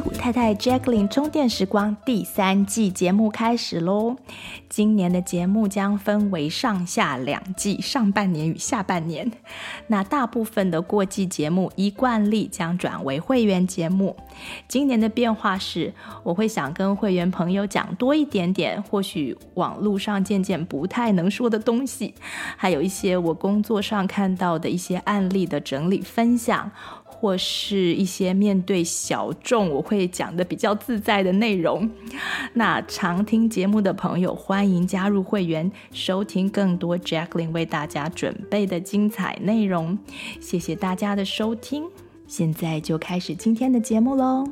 太太 Jacqueline 充电时光第三季节目开始喽！今年的节目将分为上下两季，上半年与下半年。那大部分的过季节目依惯例将转为会员节目。今年的变化是，我会想跟会员朋友讲多一点点，或许网络上渐渐不太能说的东西，还有一些我工作上看到的一些案例的整理分享。或是一些面对小众，我会讲的比较自在的内容。那常听节目的朋友，欢迎加入会员，收听更多 Jacqueline 为大家准备的精彩内容。谢谢大家的收听，现在就开始今天的节目喽。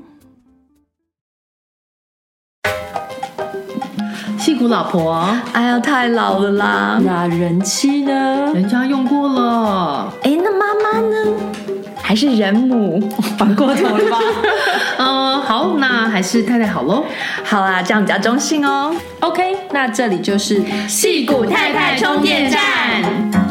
屁股老婆，哎呀，太老了啦！那人妻呢？人家用过了。哎，那妈妈呢？还是人母，反过头了吧？嗯，好，那还是太太好喽。好啦，这样比较中性哦。OK，那这里就是戏骨太太充电站。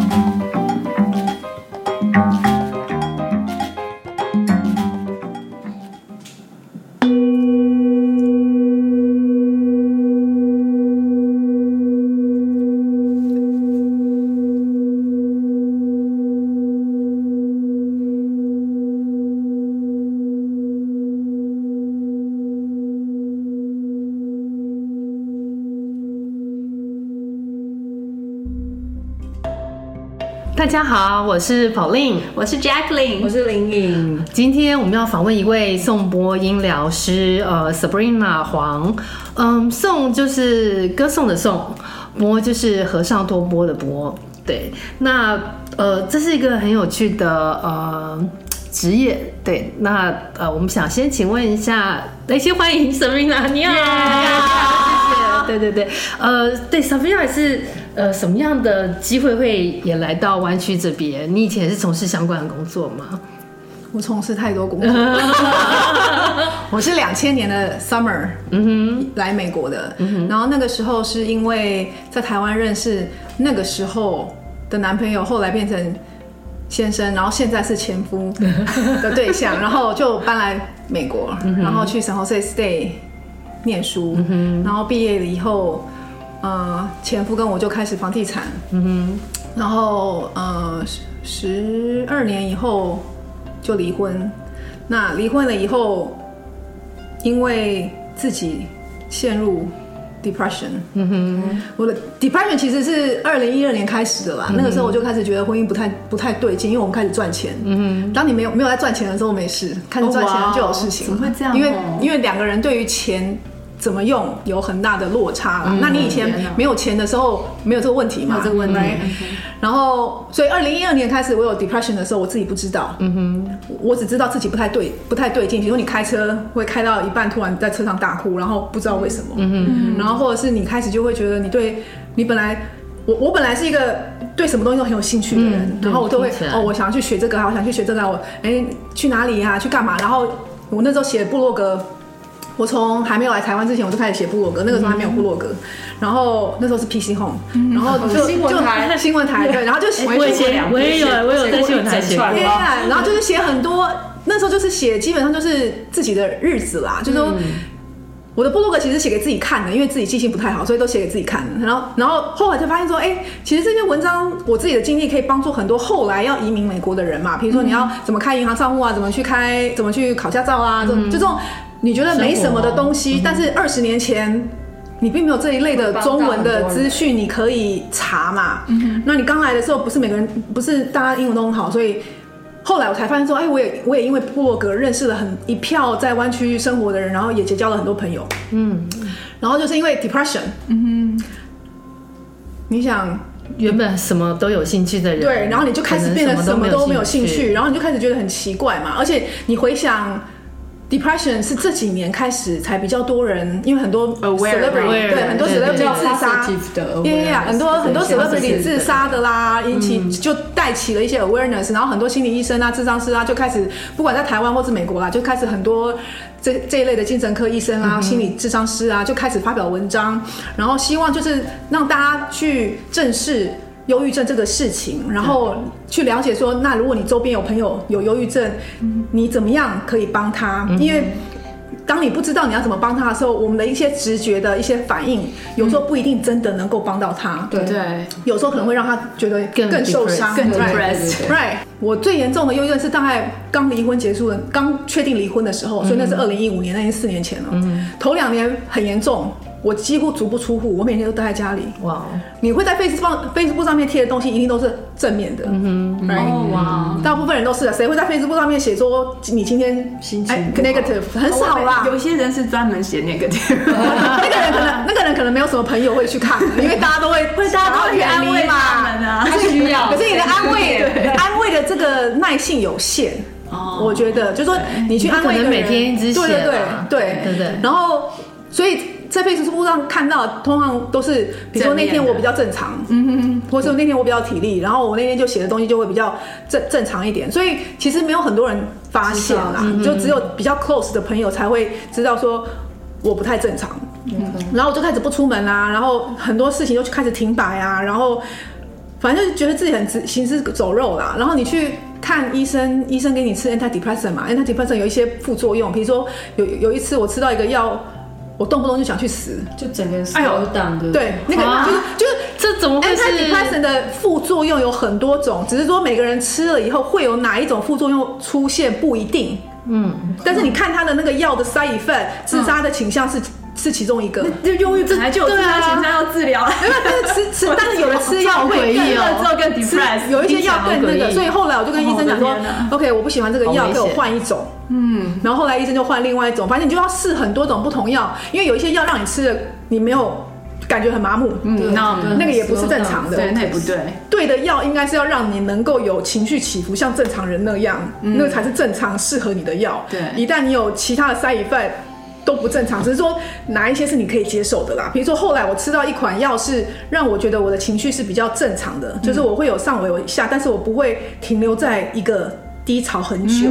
大家好，我是 Pauline，我是 Jacqueline，我是林颖。今天我们要访问一位颂钵音疗师，呃，Sabrina 黄。嗯，颂就是歌颂的颂，播就是和尚托钵的钵。对，那呃，这是一个很有趣的呃职业。对，那呃，我们想先请问一下，来先欢迎 Sabrina，你好，yeah, 谢谢。对对对，呃，对，Sabrina 是。呃，什么样的机会会也来到湾区这边？你以前也是从事相关的工作吗？我从事太多工作。我是两千年的 summer，嗯哼，来美国的。然后那个时候是因为在台湾认识那个时候的男朋友，后来变成先生，然后现在是前夫 的对象，然后就搬来美国，然后去 San Jose State 念书，嗯，然后毕业了以后。呃，前夫跟我就开始房地产，嗯哼，然后呃，十二年以后就离婚。那离婚了以后，因为自己陷入 depression，嗯哼，我的 depression 其实是二零一二年开始的啦。嗯、那个时候我就开始觉得婚姻不太不太对劲，因为我们开始赚钱，嗯哼，当你没有没有在赚钱的时候没事，开始赚钱就有事情。怎么会这样？因为因为两个人对于钱。怎么用有很大的落差了。嗯、那你以前没有钱的时候没有这个问题吗？这个问题。然后，所以二零一二年开始我有 depression 的时候，我自己不知道。嗯哼。我只知道自己不太对，不太对劲。比如说你开车会开到一半，突然在车上大哭，然后不知道为什么。嗯哼。然后或者是你开始就会觉得你对，你本来我我本来是一个对什么东西都很有兴趣的人，嗯、然后我都会哦，我想要去学这个，我想去学这个，我哎去哪里呀、啊？去干嘛？然后我那时候写部落格。我从还没有来台湾之前，我就开始写部落格。那个时候还没有部落格，然后那时候是 PC Home，然后就新闻台，新闻台对，然后就写。我也写，我也有，我有在新闻台写。对，然后就是写很多，那时候就是写，基本上就是自己的日子啦。就是说，我的部落格其实写给自己看的，因为自己记性不太好，所以都写给自己看的。然后，然后后来就发现说，哎，其实这些文章我自己的经历可以帮助很多后来要移民美国的人嘛。比如说你要怎么开银行账户啊，怎么去开，怎么去考驾照啊，就就这种。你觉得没什么的东西，但是二十年前你并没有这一类的中文的资讯，你可以查嘛。嗯那你刚来的时候，不是每个人，不是大家英文都很好，所以后来我才发现说，哎，我也我也因为部落格认识了很一票在湾区生活的人，然后也结交了很多朋友。嗯，然后就是因为 depression，嗯哼，你想原本什么都有兴趣的人，对，然后你就开始变得什么都没有兴趣，然后你就开始觉得很奇怪嘛，而且你回想。Depression 是这几年开始才比较多人，因为很多 celebrity 对很多 celebrity 自杀，因为很多很多 celebrity 自杀的啦，引起就带起了一些 awareness，然后很多心理医生啊、智商师啊就开始，不管在台湾或是美国啦，就开始很多这这一类的精神科医生啊、心理智商师啊就开始发表文章，然后希望就是让大家去正视。忧郁症这个事情，然后去了解说，那如果你周边有朋友有忧郁症，你怎么样可以帮他？因为当你不知道你要怎么帮他的时候，我们的一些直觉的一些反应，有时候不一定真的能够帮到他。对对，有时候可能会让他觉得更更受伤，更 right depressed。right，我最严重的忧郁症是大概刚离婚结束的，刚确定离婚的时候，所以那是二零一五年，那已经四年前了。头两年很严重。我几乎足不出户，我每天都待在家里。哇！你会在 Facebook Facebook 上面贴的东西，一定都是正面的。嗯哼，哦哇！大部分人都是的，谁会在 Facebook 上面写说你今天心情 negative 很少啦。有些人是专门写 negative，那个人可能那个人可能没有什么朋友会去看，因为大家都会会大家都会安慰嘛。可是需要，可是你的安慰安慰的这个耐性有限。哦，我觉得就是说你去安慰，可能每天一直写，对对对对对对。然后所以。在 Facebook 上看到，通常都是，比如说那天我比较正常，嗯哼，或者说那天我比较体力，然后我那天就写的东西就会比较正正常一点，所以其实没有很多人发现啦，就只有比较 close 的朋友才会知道说我不太正常，嗯，然后我就开始不出门啦，然后很多事情就开始停摆啊，然后反正就觉得自己很行尸走肉啦，然后你去看医生，医生给你吃 antidepressant 嘛，antidepressant 有一些副作用，比如说有有一次我吃到一个药。我动不动就想去死，就整个人哎呦，对对，那个就是就是这怎么会是？Antidepressant 的副作用有很多种，只是说每个人吃了以后会有哪一种副作用出现不一定。嗯，但是你看他的那个药的 side effect，自杀的倾向是是其中一个。就忧郁本来就有自杀倾向要治疗，没 有，但是吃吃，但是有的吃药会更之后更 depressed，有一些药更那个，所以后来我就跟医生讲说，OK，我不喜欢这个药，给我换一种。嗯，然后后来医生就换另外一种，反正你就要试很多种不同药，因为有一些药让你吃的，你没有感觉很麻木，嗯，那那个也不是正常的，对，那也不对。对的药应该是要让你能够有情绪起伏，像正常人那样，那个才是正常适合你的药。对，一旦你有其他的 side effect 都不正常，只是说哪一些是你可以接受的啦。比如说后来我吃到一款药是让我觉得我的情绪是比较正常的，就是我会有上我有下，但是我不会停留在一个。低潮很久，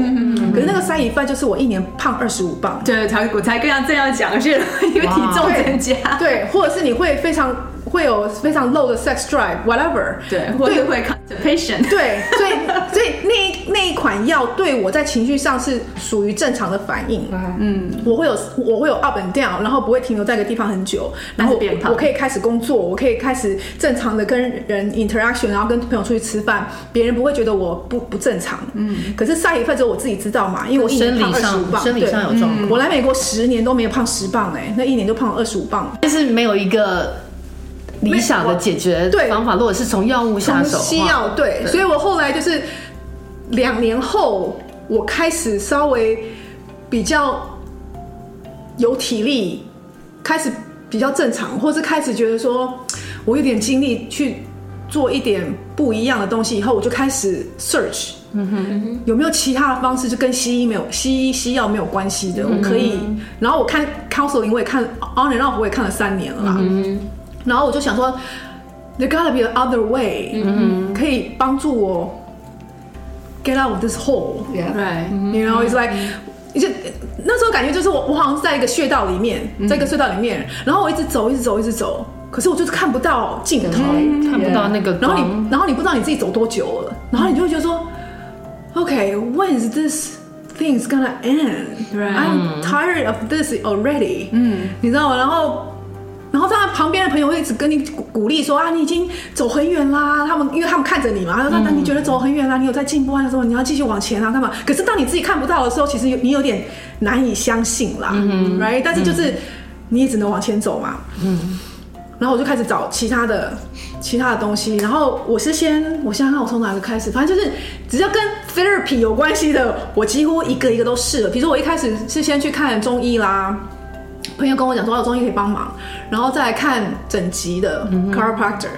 可是那个 side effect 就是我一年胖二十五磅。对，才我才跟他这样讲，是因为体重增加。对，或者是你会非常会有非常 low 的 sex drive，whatever。对，或者会 constipation。对，所以 所以那那一款药对我在情绪上是属于正常的反应。嗯，我会有我会有 up and down，然后不会停留在一个地方很久，然后我可以开始工作，我可以开始正常的跟人 interaction，然后跟朋友出去吃饭，别人不会觉得我不不正常。嗯。可是 side effect 只有我自己知道嘛，因为我一年胖二十五磅，生理上有状况。我来美国十年都没有胖十磅哎，那一年就胖了二十五磅。但是没有一个理想的解决方法，如果是从药物下手，西药对，所以我后来就是两年后，我开始稍微比较有体力，开始比较正常，或是开始觉得说我有点精力去做一点不一样的东西，以后我就开始 search。嗯哼，有没有其他的方式，就跟西医没有西医西药没有关系的？我可以，然后我看 counseling，我也看 on and off，我也看了三年了啦。然后我就想说，there gotta be another way，嗯，可以帮助我 get out of this hole，right？You know，it's like，就那时候感觉就是我我好像是在一个隧道里面，在一个隧道里面，然后我一直走，一直走，一直走，可是我就是看不到尽头，看不到那个，然后你，然后你不知道你自己走多久了，然后你就会觉得说。Okay, when is this thing's gonna end? Right. I'm tired of this already. 嗯，你知道吗？然后，然后在旁边的朋友会一直跟你鼓励说啊，你已经走很远啦。他们因为他们看着你嘛，他说那你觉得走很远啦，你有在进步啊？的时候你要继续往前啊，干嘛？可是当你自己看不到的时候，其实你有点难以相信啦。嗯，right？但是就是你也只能往前走嘛。嗯。然后我就开始找其他的、其他的东西。然后我是先，我想想看我从哪个开始，反正就是只要跟 therapy 有关系的，我几乎一个一个都试了。比如说我一开始是先去看中医啦，朋友跟我讲说有中医可以帮忙，然后再来看整脊的 chiropractor，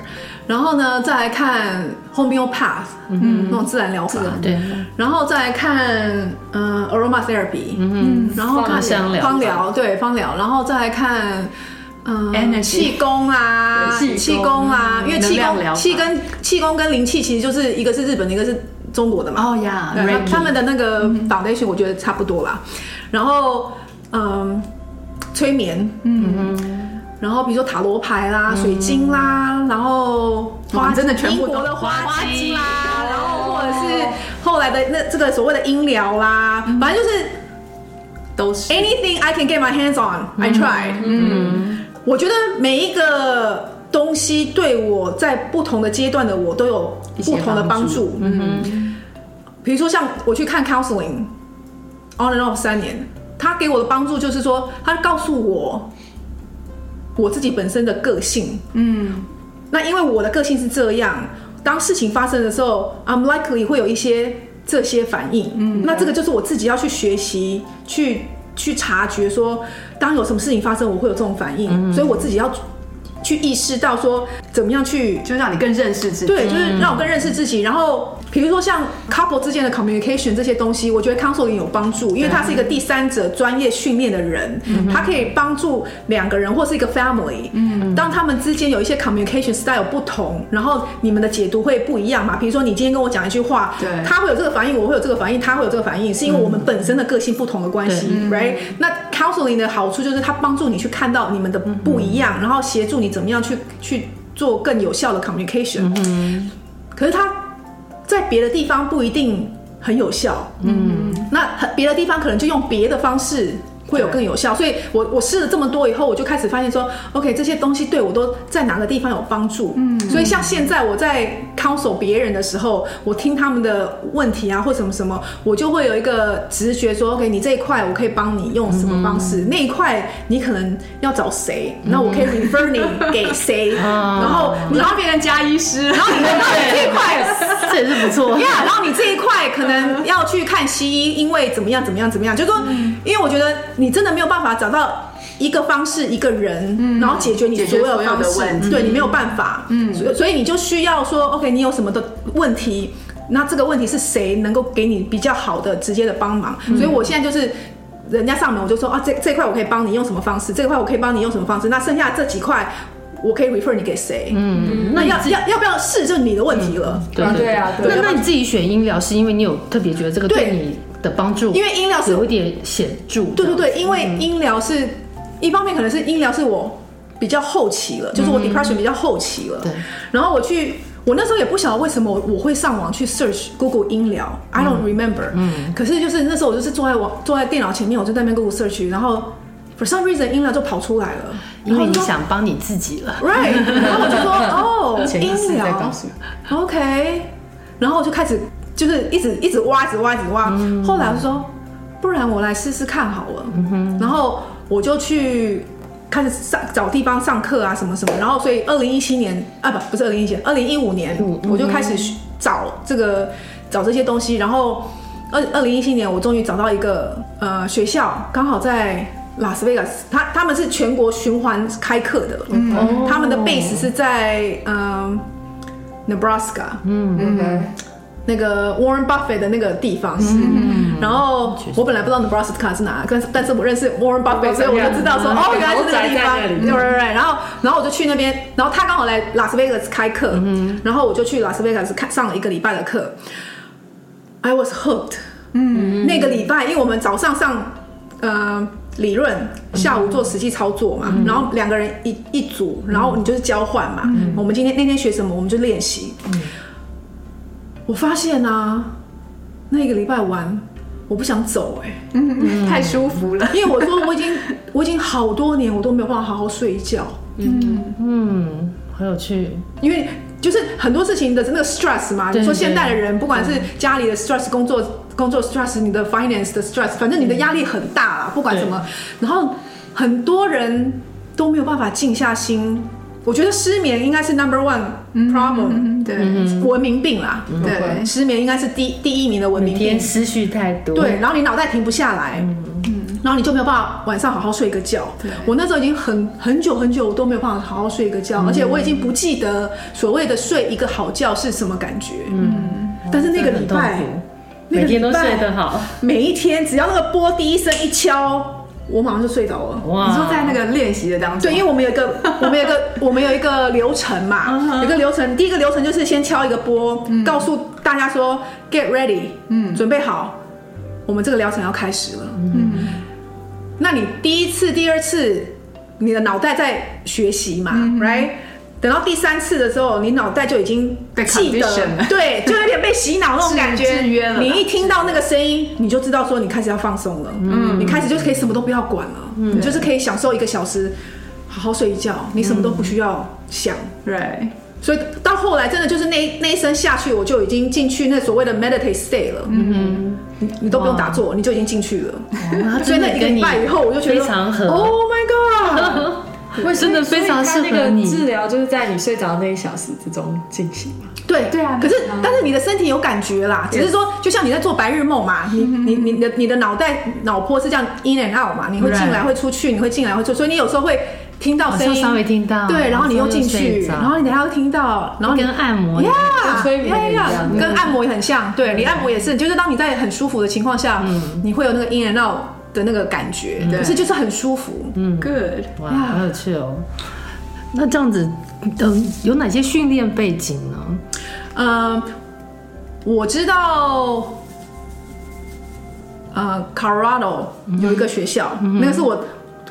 然后呢再来看 homeopath，嗯，那种自然疗法，对，然后再来看嗯 aromatherapy，嗯，然后看芳疗，芳疗对芳疗，然后再来看。嗯，气功啊，气功。啊，因为气功、气跟气功跟灵气其实就是一个是日本的，一个是中国的嘛。哦呀，他们的那个 foundation 我觉得差不多啦。然后，嗯，催眠，嗯，然后比如说塔罗牌啦、水晶啦，然后花真的全部英国的花精啦，然后或者是后来的那这个所谓的音疗啦，反正就是。都是 anything I can get my hands on, I try。嗯，我觉得每一个东西对我在不同的阶段的我都有不同的帮助。嗯哼，比如说像我去看 counseling on and off 三年，他给我的帮助就是说，他告诉我我自己本身的个性。嗯，那因为我的个性是这样。当事情发生的时候，I'm likely 会有一些这些反应。嗯，那这个就是我自己要去学习，去去察觉说，当有什么事情发生，我会有这种反应。嗯，所以我自己要去意识到说，怎么样去，就让你更认识自己。对，就是让我更认识自己，然后。比如说像 couple 之间的 communication 这些东西，我觉得 counseling 有帮助，因为他是一个第三者专业训练的人，他可以帮助两个人或是一个 family，嗯当他们之间有一些 communication style 不同，然后你们的解读会不一样嘛。比如说你今天跟我讲一句话，对他会有这个反应，我会有这个反应，他会有这个反应，是因为我们本身的个性不同的关系，right？那 counseling 的好处就是它帮助你去看到你们的不一样，然后协助你怎么样去去做更有效的 communication。可是他。在别的地方不一定很有效，嗯，那别的地方可能就用别的方式。会有更有效，所以我我试了这么多以后，我就开始发现说，OK，这些东西对我都在哪个地方有帮助。嗯，所以像现在我在 counsel 别人的时候，我听他们的问题啊，或什么什么，我就会有一个直觉说，OK，你这一块我可以帮你用什么方式，嗯、那一块你可能要找谁，那、嗯、我可以 refer 你给谁，嗯、然后你要变成加医师，然后你 的这一块这也是不错，Yeah，然后你这一块可能要去看西医，因为怎么样怎么样怎么样，就是说，因为我觉得。你真的没有办法找到一个方式、一个人，嗯、然后解决你所有的方式，问题对你没有办法。嗯，所以所以你就需要说，OK，你有什么的问题？那这个问题是谁能够给你比较好的、直接的帮忙？嗯、所以我现在就是人家上门，我就说啊，这这块我可以帮你用什么方式？这块我可以帮你用什么方式？那剩下这几块，我可以 refer 你给谁？嗯，那要要要不要试，就是你的问题了。对对啊，对。那那你自己选音疗，是因为你有特别觉得这个对你？的帮助，因为音疗是有一点显著。对对对，因为音疗是、嗯、一方面，可能是音疗是我比较后期了，就是我 depression 比较后期了。对、嗯。然后我去，我那时候也不晓得为什么我会上网去 search Google 音疗、嗯、I don't remember。嗯。可是就是那时候我就是坐在网坐在电脑前面，我就在那边 Google search，然后 for some reason 音疗就跑出来了。因为你想帮你自己了。Right。然后我就说 哦，音疗。OK。然后我就开始。就是一直一直挖，一直挖，一直挖。嗯、后来我说，不然我来试试看好了。嗯、然后我就去开始上找地方上课啊，什么什么。然后所以二零一七年啊，不不是二零一七年，二零一五年我就开始找这个找这些东西。然后二二零一七年我终于找到一个呃学校，刚好在拉斯维加斯，他他们是全国循环开课的。嗯，他们的 base 是在嗯、呃、Nebraska。嗯嗯。嗯那个 Warren Buffett 的那个地方嗯，然后我本来不知道 Nebraska 是哪，但但是我认识 Warren Buffett，所以我就知道说哦，原来是这个地方，对对对。然后然后我就去那边，然后他刚好来拉斯维加斯开课，然后我就去拉斯维加斯开上了一个礼拜的课。I was hooked。嗯，那个礼拜，因为我们早上上呃理论，下午做实际操作嘛，然后两个人一一组，然后你就是交换嘛。我们今天那天学什么，我们就练习。我发现啊，那一个礼拜完，我不想走哎、欸，嗯嗯，太舒服了。因为我说我已经我已经好多年我都没有办法好好睡觉。嗯嗯，很有趣。因为就是很多事情的那个 stress 嘛，你说现代的人不管是家里的 stress、工作工作 stress、你的 finance 的 stress，反正你的压力很大啦，不管什么。然后很多人都没有办法静下心。我觉得失眠应该是 number one problem，对，文明病啦，对，失眠应该是第第一名的文明病。每天思绪太多，对，然后你脑袋停不下来，嗯，然后你就没有办法晚上好好睡个觉。我那时候已经很很久很久都没有办法好好睡个觉，而且我已经不记得所谓的睡一个好觉是什么感觉。嗯，但是那个礼拜，每天都睡得好，每一天只要那个波第一声一敲。我马上就睡着了。哇！你说在那个练习的当中，对，因为我们有一个，我们有一个，我们有一个流程嘛，有一个流程。第一个流程就是先敲一个波，告诉大家说 “get ready”，嗯，准备好，我们这个疗程要开始了。嗯，那你第一次、第二次，你的脑袋在学习嘛，right？等到第三次的时候，你脑袋就已经被记得对，就有点被洗脑那种感觉。你一听到那个声音，你就知道说你开始要放松了，嗯，你开始就可以什么都不要管了，嗯，你就是可以享受一个小时，好好睡一觉，你什么都不需要想。对，所以到后来真的就是那那一声下去，我就已经进去那所谓的 meditate state 了，嗯哼，你你都不用打坐，你就已经进去了。哦所以那一个礼拜以后，我就觉得非常合。Oh my god！真的非常适合你。治疗就是在你睡着的那一小时之中进行嘛。对对啊可是嗯但是你的身体有感觉啦，只是说就像你在做白日梦嘛，你你你你的你的脑袋脑波是这样 in and out 嘛，你会进来会出去，你会进来会出，所以你有时候会听到声音，稍微听到对，然后你又进去，然后你等一下又听到，然后跟按摩一样呀，催跟按摩也很像。对你按摩也是，就是当你在很舒服的情况下，你会有那个 in and out 的那个感觉，可是就是很舒服。嗯，good，哇，好有趣哦。那这样子，嗯，有哪些训练背景呢？嗯，我知道，呃，Colorado 有一个学校，那个是我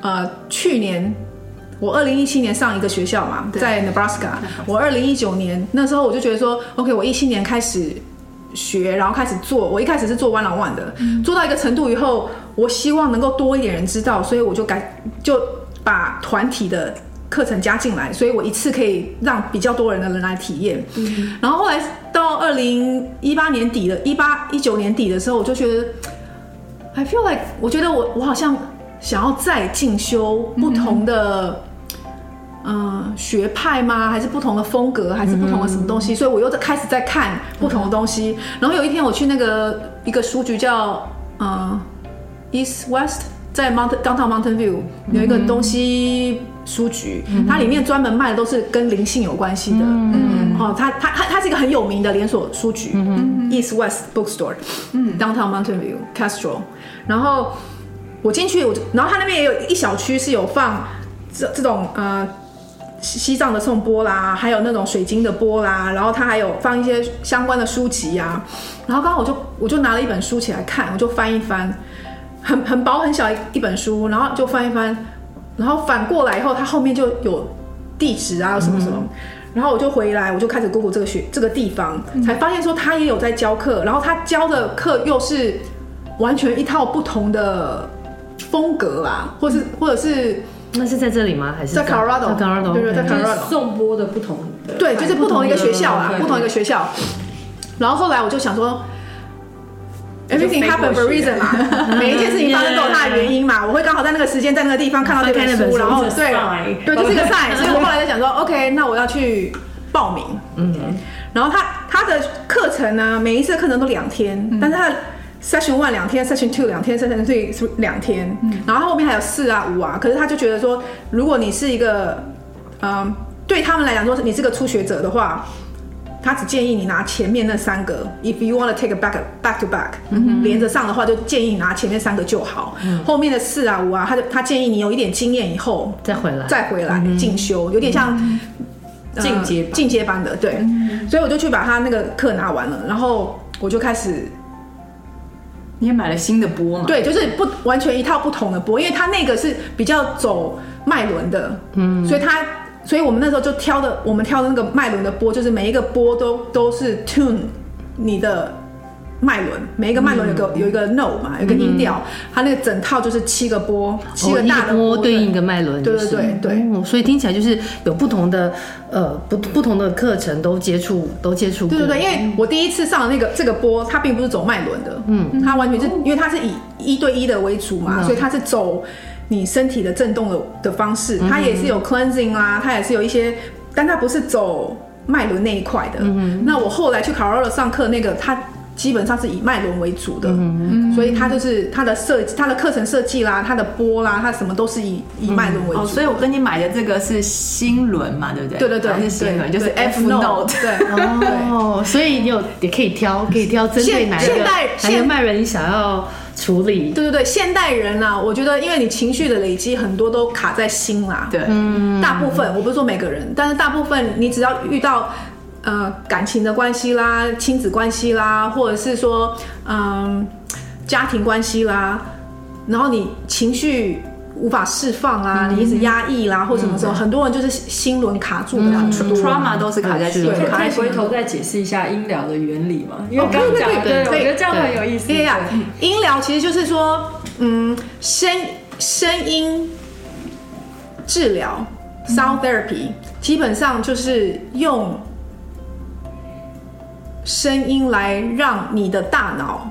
呃去年我二零一七年上一个学校嘛，在 Nebraska。我二零一九年那时候我就觉得说，OK，我一七年开始学，然后开始做。我一开始是做 one on one 的，做到一个程度以后，我希望能够多一点人知道，所以我就改就把团体的。课程加进来，所以我一次可以让比较多人的人来体验。然后后来到二零一八年底的，一八一九年底的时候，我就觉得，I feel like，我觉得我我好像想要再进修不同的，嗯、呃，学派吗？还是不同的风格？还是不同的什么东西？所以我又在开始在看不同的东西。然后有一天我去那个一个书局叫呃 East West，在 Mount Downtown Mountain View 有一个东西。书局，它里面专门卖的都是跟灵性有关系的。嗯，哦，它它它它是一个很有名的连锁书局、嗯、，East West Bookstore，嗯，Downtown Mountain View Castro。然后我进去，我就然后它那边也有一小区是有放这这种呃西藏的颂钵啦，还有那种水晶的钵啦，然后它还有放一些相关的书籍啊。然后刚好我就我就拿了一本书起来看，我就翻一翻，很很薄很小一一本书，然后就翻一翻。然后反过来以后，它后面就有地址啊，什么什么。嗯、然后我就回来，我就开始 Google 这个学这个地方，嗯、才发现说他也有在教课，然后他教的课又是完全一套不同的风格啦，或是或者是那是在这里吗？还是在 Colorado？Colorado 对对，在 Colorado 颂钵的不同的，对，就是不同一个学校啊，不同一个学校。然后后来我就想说。Everything happened for a reason 嘛，每一件事情发生都有它的原因嘛。我会刚好在那个时间，在那个地方看到这本书，然后对，对，就是一个 sign。所以我后来就想说，OK，那我要去报名。嗯，然后他他的课程呢，每一次的课程都两天，但是他的 session one 两天，session two 两天，session three 是两天，然后后面还有四啊五啊。可是他就觉得说，如果你是一个，嗯，对他们来讲说，你是个初学者的话。他只建议你拿前面那三个，If you want to take a back back to back，、嗯、连着上的话，就建议你拿前面三个就好。嗯、后面的四啊五啊，他就他建议你有一点经验以后再回来，再回来进修，有点像进阶进阶班的。对，嗯、所以我就去把他那个课拿完了，然后我就开始。你也买了新的波嘛？对，就是不完全一套不同的波，因为他那个是比较走脉轮的，嗯，所以他。所以我们那时候就挑的，我们挑的那个脉轮的波，就是每一个波都都是 tune 你的脉轮，每一个脉轮有个、嗯、有一个 note 嘛，有一个音调，嗯、它那个整套就是七个波，七个大的波、哦、对应一个脉轮，对对对对、哦。所以听起来就是有不同的呃不不同的课程都接触都接触过。对对对，因为我第一次上的那个这个波，它并不是走脉轮的，嗯，它完全是因为它是以一对一的为主嘛，嗯、所以它是走。你身体的震动的的方式，它也是有 cleansing 啦，它也是有一些，但它不是走脉轮那一块的。嗯、那我后来去 Colorado 上课，那个它基本上是以脉轮为主的，嗯、所以它就是它的设计，它的课程设计啦，它的波啦，它什么都是以以脉轮为主、嗯。哦，所以我跟你买的这个是心轮嘛，对不对？对对对，是心轮，就是 F Note。对 哦，所以你有也可以挑，可以挑针对哪一个哪一个脉轮你想要。处理。对对对，现代人啊，我觉得因为你情绪的累积很多都卡在心啦，对，嗯，大部分我不是说每个人，但是大部分你只要遇到呃感情的关系啦、亲子关系啦，或者是说嗯、呃、家庭关系啦，然后你情绪无法释放啊，你一直压抑啦，或什么时候，很多人就是心轮卡住的很多，trauma 都是卡在心轮。对，可以回头再解释一下音疗的原理嘛？因为刚对讲，对，我觉得这样很有意思。对呀，音疗其实就是说，嗯，声声音治疗 （sound therapy） 基本上就是用声音来让你的大脑。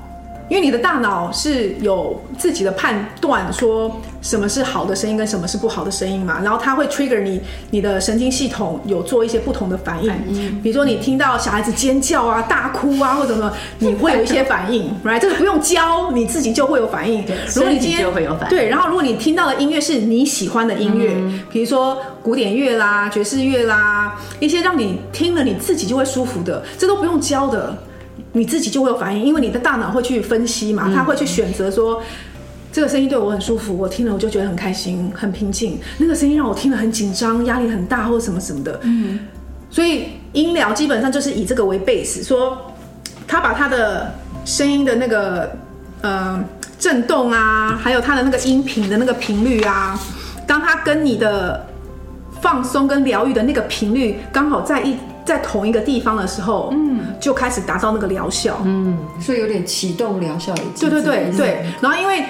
因为你的大脑是有自己的判断，说什么是好的声音跟什么是不好的声音嘛，然后它会 trigger 你，你的神经系统有做一些不同的反应。比如说你听到小孩子尖叫啊、大哭啊或者什么，你会有一些反应，right？这个不用教，你自己就会有反应。如果你今天就会有反应。对，然后如果你听到的音乐是你喜欢的音乐，比如说古典乐啦、爵士乐啦，一些让你听了你自己就会舒服的，这都不用教的。你自己就会有反应，因为你的大脑会去分析嘛，他会去选择说，这个声音对我很舒服，我听了我就觉得很开心、很平静。那个声音让我听了很紧张、压力很大或者什么什么的。嗯，所以音疗基本上就是以这个为 base，说他把他的声音的那个呃震动啊，还有他的那个音频的那个频率啊，当他跟你的放松跟疗愈的那个频率刚好在一。在同一个地方的时候，嗯，就开始达到那个疗效，嗯，所以有点启动疗效。对对对对。然后因为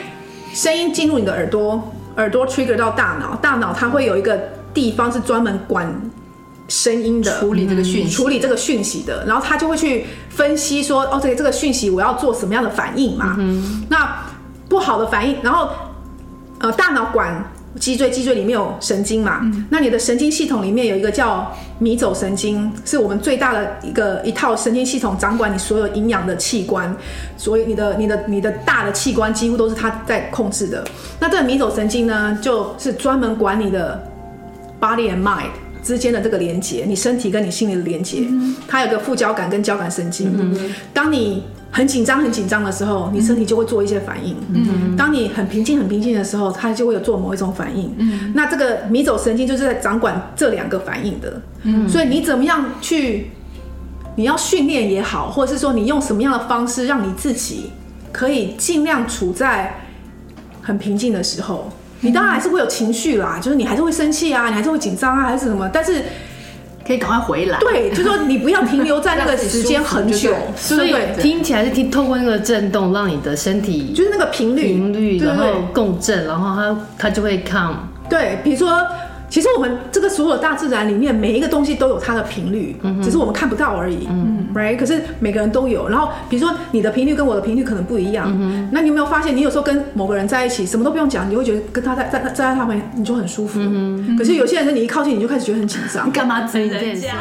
声音进入你的耳朵，耳朵 trigger 到大脑，大脑它会有一个地方是专门管声音的，处理这个讯息，处理这个讯息的。然后它就会去分析说，哦，这个这个讯息我要做什么样的反应嘛？嗯，那不好的反应，然后呃，大脑管。脊椎，脊椎里面有神经嘛？嗯、那你的神经系统里面有一个叫迷走神经，是我们最大的一个一套神经系统，掌管你所有营养的器官，所以你的、你的、你的大的器官几乎都是它在控制的。那这个迷走神经呢，就是专门管你的 body and mind 之间的这个连接，你身体跟你心里的连接。嗯、它有个副交感跟交感神经。嗯、当你很紧张、很紧张的时候，你身体就会做一些反应。嗯，当你很平静、很平静的时候，它就会有做某一种反应。嗯，那这个迷走神经就是在掌管这两个反应的。嗯，所以你怎么样去，你要训练也好，或者是说你用什么样的方式，让你自己可以尽量处在很平静的时候。你当然还是会有情绪啦，就是你还是会生气啊，你还是会紧张啊，还是什么，但是。可以赶快回来。对，就说你不要停留在那个时间很久，所以听起来是听透过那个震动，让你的身体就是那个频率频率，然后共振，然后它它就会 calm。对，比如说。其实我们这个所有大自然里面每一个东西都有它的频率，嗯、只是我们看不到而已，嗯，right？可是每个人都有。然后比如说你的频率跟我的频率可能不一样，嗯、那你有没有发现，你有时候跟某个人在一起，什么都不用讲，你会觉得跟他在在在在他旁边你就很舒服。嗯、可是有些人是你一靠近你就开始觉得很紧张。你干嘛追人家？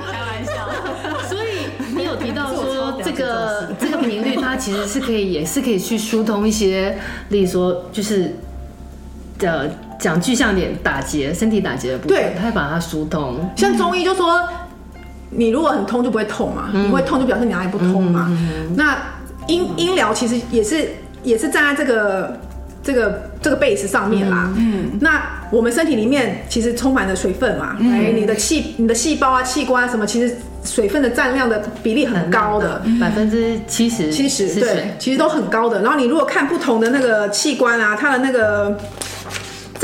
开玩笑。所以你有提到说这个这个频率，它其实是可以也是可以去疏通一些，例如说就是的。讲具象点，打结，身体打结的部分，对，他会把它疏通。像中医就说，你如果很通就不会痛嘛，嗯、你会痛就表示你哪里不通嘛。那音音疗其实也是也是站在这个这个这个 base 上面啦。嗯，嗯那我们身体里面其实充满了水分嘛，哎、嗯，你的气、你的细胞啊、器官啊什么，其实水分的占量的比例很高的，百分之七十，七十对，其实都很高的。然后你如果看不同的那个器官啊，它的那个。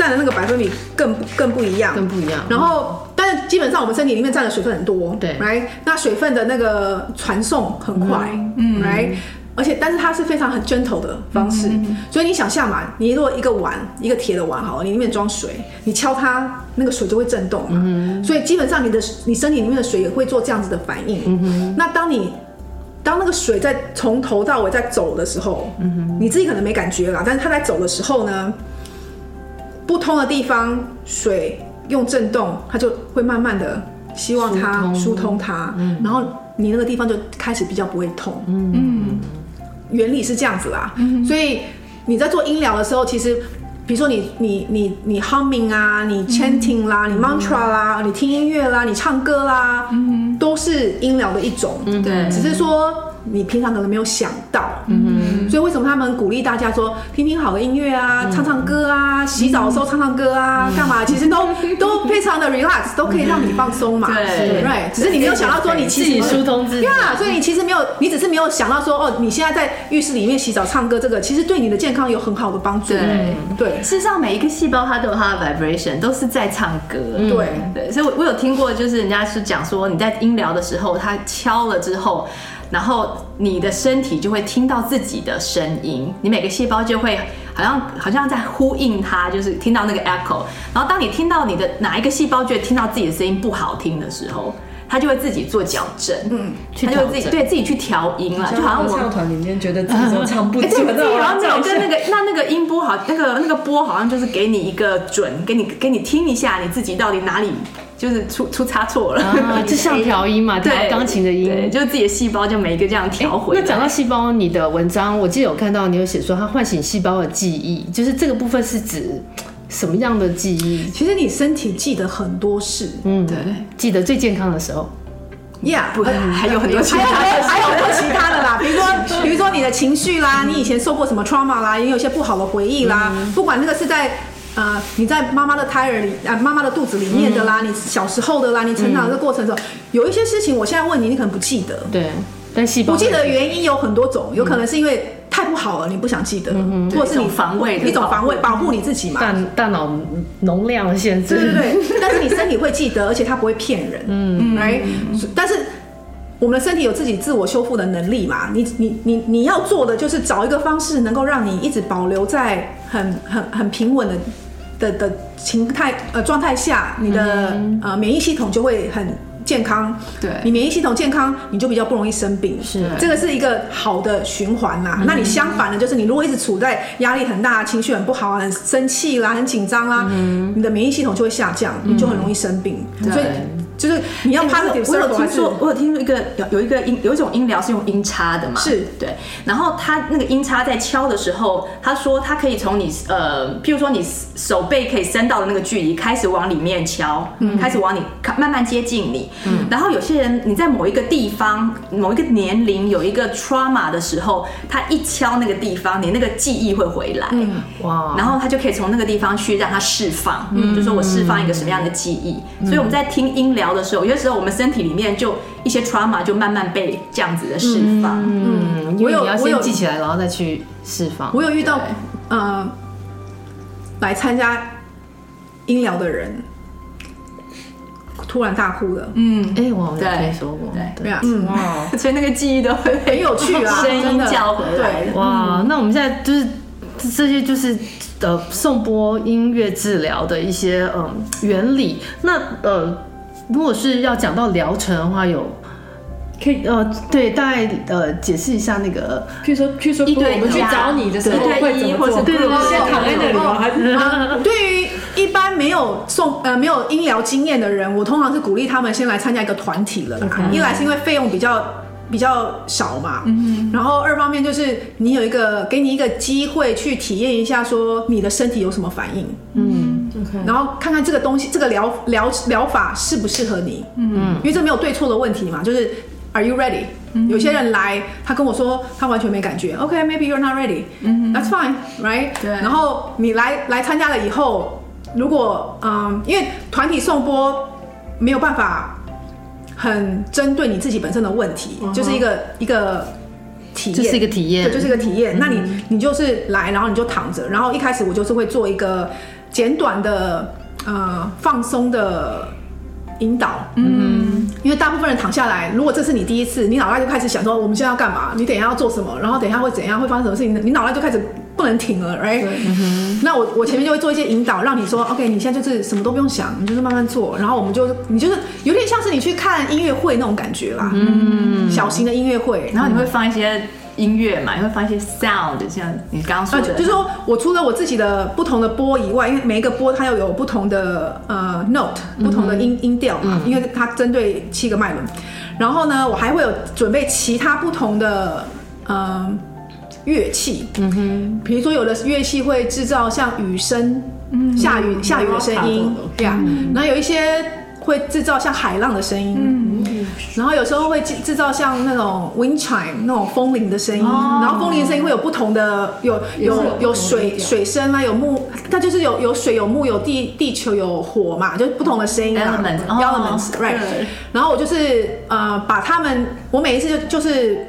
占的那个百分比更更不一样，更不一样。然后，但是基本上我们身体里面占的水分很多，对，来，那水分的那个传送很快，嗯，来，而且但是它是非常很 gentle 的方式，所以你想象嘛，你如果一个碗，一个铁的碗，好了，你里面装水，你敲它，那个水就会震动嘛，所以基本上你的你身体里面的水也会做这样子的反应。那当你当那个水在从头到尾在走的时候，嗯你自己可能没感觉啦，但是它在走的时候呢？不通的地方，水用震动，它就会慢慢的希望它疏通。它，嗯、然后你那个地方就开始比较不会痛。嗯，原理是这样子啦。嗯、所以你在做音疗的时候，其实比如说你你你你 humming 啊，你 chanting 啦，嗯、你 mantra 啦，嗯、你听音乐啦，你唱歌啦，嗯、都是音疗的一种。嗯，对，只是说。你平常可能没有想到。嗯，所以为什么他们鼓励大家说听听好的音乐啊，唱唱歌啊，洗澡的时候唱唱歌啊，干嘛？其实都 都非常的 relax，都可以让你放松嘛。对，right。只是你没有想到说你其实自己疏通自己。呀，所以你其实没有，你只是没有想到说哦，你现在在浴室里面洗澡唱歌，这个其实对你的健康有很好的帮助。对对，事实上每一个细胞它都有它的 vibration，都是在唱歌。对对，所以我我有听过，就是人家是讲说你在音疗的时候，它敲了之后，然后你的身体就会听到自己的声音，你每个细胞就会好像好像在呼应它，就是听到那个 echo。然后当你听到你的哪一个细胞觉得听到自己的声音不好听的时候，它就会自己做矫正，嗯，他就会自己对自己去调音了，就好像我唱团里面觉得自己都唱不准，然后那跟那个那那个音波好，那个那个波好像就是给你一个准，给你给你听一下你自己到底哪里就是出出差错了，就像调音嘛，对，钢琴的音，就自己的细胞就每一个这样调回。那讲到细胞，你的文章我记得有看到你有写说它唤醒细胞的记忆，就是这个部分是指什么样的记忆？其实你身体记得很多事，嗯，对，记得最健康的时候，Yeah，不，还有很多其他的，还有很多其他的啦，比如说，比如说你的情绪啦，你以前受过什么 trauma 啦，也有一些不好的回忆啦，不管那个是在。呃，你在妈妈的胎儿里，啊、呃，妈妈的肚子里面的啦，嗯、你小时候的啦，你成长的过程中，嗯、有一些事情，我现在问你，你可能不记得。对，但细胞不记得的原因有很多种，有可能是因为太不好了，你不想记得，嗯、或者是你防卫一种防卫保护你自己嘛。大大脑容量的限制。对对对，但是你身体会记得，而且它不会骗人。嗯，来，但是我们的身体有自己自我修复的能力嘛？你你你你要做的就是找一个方式，能够让你一直保留在很很很平稳的。的的情态呃状态下，你的、嗯、呃免疫系统就会很健康。对，你免疫系统健康，你就比较不容易生病。是，这个是一个好的循环啦。嗯、那你相反的，就是你如果一直处在压力很大、情绪很不好、很生气啦、很紧张啦，嗯、你的免疫系统就会下降，你就很容易生病。嗯、所以。就是你要 positive circle，我有听说，我有听说一个有有一个音有一种音疗是用音叉的嘛？是对。然后他那个音叉在敲的时候，他说他可以从你呃，譬如说你手背可以伸到的那个距离开始往里面敲，嗯，开始往你慢慢接近你。嗯。然后有些人你在某一个地方、某一个年龄有一个 trauma 的时候，他一敲那个地方，你那个记忆会回来。嗯。哇。然后他就可以从那个地方去让它释放，嗯，就说我释放一个什么样的记忆。所以我们在听音疗的时候，有些时候我们身体里面就一些 trauma 就慢慢被这样子的释放。嗯，我有，我有记起来，然后再去释放。我有遇到呃，来参加音疗的人，突然大哭了。嗯，哎，我有听说过。对啊，嗯，哇，所以那个记忆都会很有趣啊，声音叫回来。对，哇，那我们现在就是这些就是呃颂钵音乐治疗的一些嗯原理。那呃。如果是要讲到疗程的话，有可以呃，对，大概呃解释一下那个，譬如说，譬如说，我们去找你的时候会怎么做？对对对，先躺在那里吗？还是？对于一般没有送呃没有音疗经验的人，我通常是鼓励他们先来参加一个团体了。一来是因为费用比较比较少嘛，嗯然后二方面就是你有一个给你一个机会去体验一下，说你的身体有什么反应，嗯。Okay. 然后看看这个东西，这个疗疗疗法适不适合你？嗯，因为这没有对错的问题嘛，就是 Are you ready？、嗯、有些人来，他跟我说他完全没感觉。OK，maybe、okay, you're not ready。嗯，That's fine，right？对。然后你来来参加了以后，如果嗯，因为团体颂钵没有办法很针对你自己本身的问题，嗯、就是一个一个体验，这是一个体验，对，就是一个体验。嗯、那你你就是来，然后你就躺着，然后一开始我就是会做一个。简短的呃放松的引导，嗯，因为大部分人躺下来，如果这是你第一次，你脑袋就开始想说我们现在要干嘛？你等一下要做什么？然后等一下会怎样？会发生什么事情？你脑袋就开始不能停了，right？嗯。那我我前面就会做一些引导，让你说，OK，你现在就是什么都不用想，你就是慢慢做，然后我们就你就是有点像是你去看音乐会那种感觉啦，嗯，小型的音乐会，然后你会放一些。音乐嘛，你会发现一些 sound，像你刚刚说的，就是说我除了我自己的不同的波以外，因为每一个波它又有不同的呃 note，不同的音音调嘛，因为它针对七个脉轮。然后呢，我还会有准备其他不同的呃乐器，嗯哼，比如说有的乐器会制造像雨声，下雨下雨的声音，对啊，然后有一些会制造像海浪的声音，嗯，然后有时候会制制造像那种 wind chime 那种风铃的声音，然后风铃的声音会有不同的，有有有水水声啊，有木，它就是有有水有木有地地球有火嘛，就是不同的声音啊 Elements elements right。然后我就是呃把他们，我每一次就就是。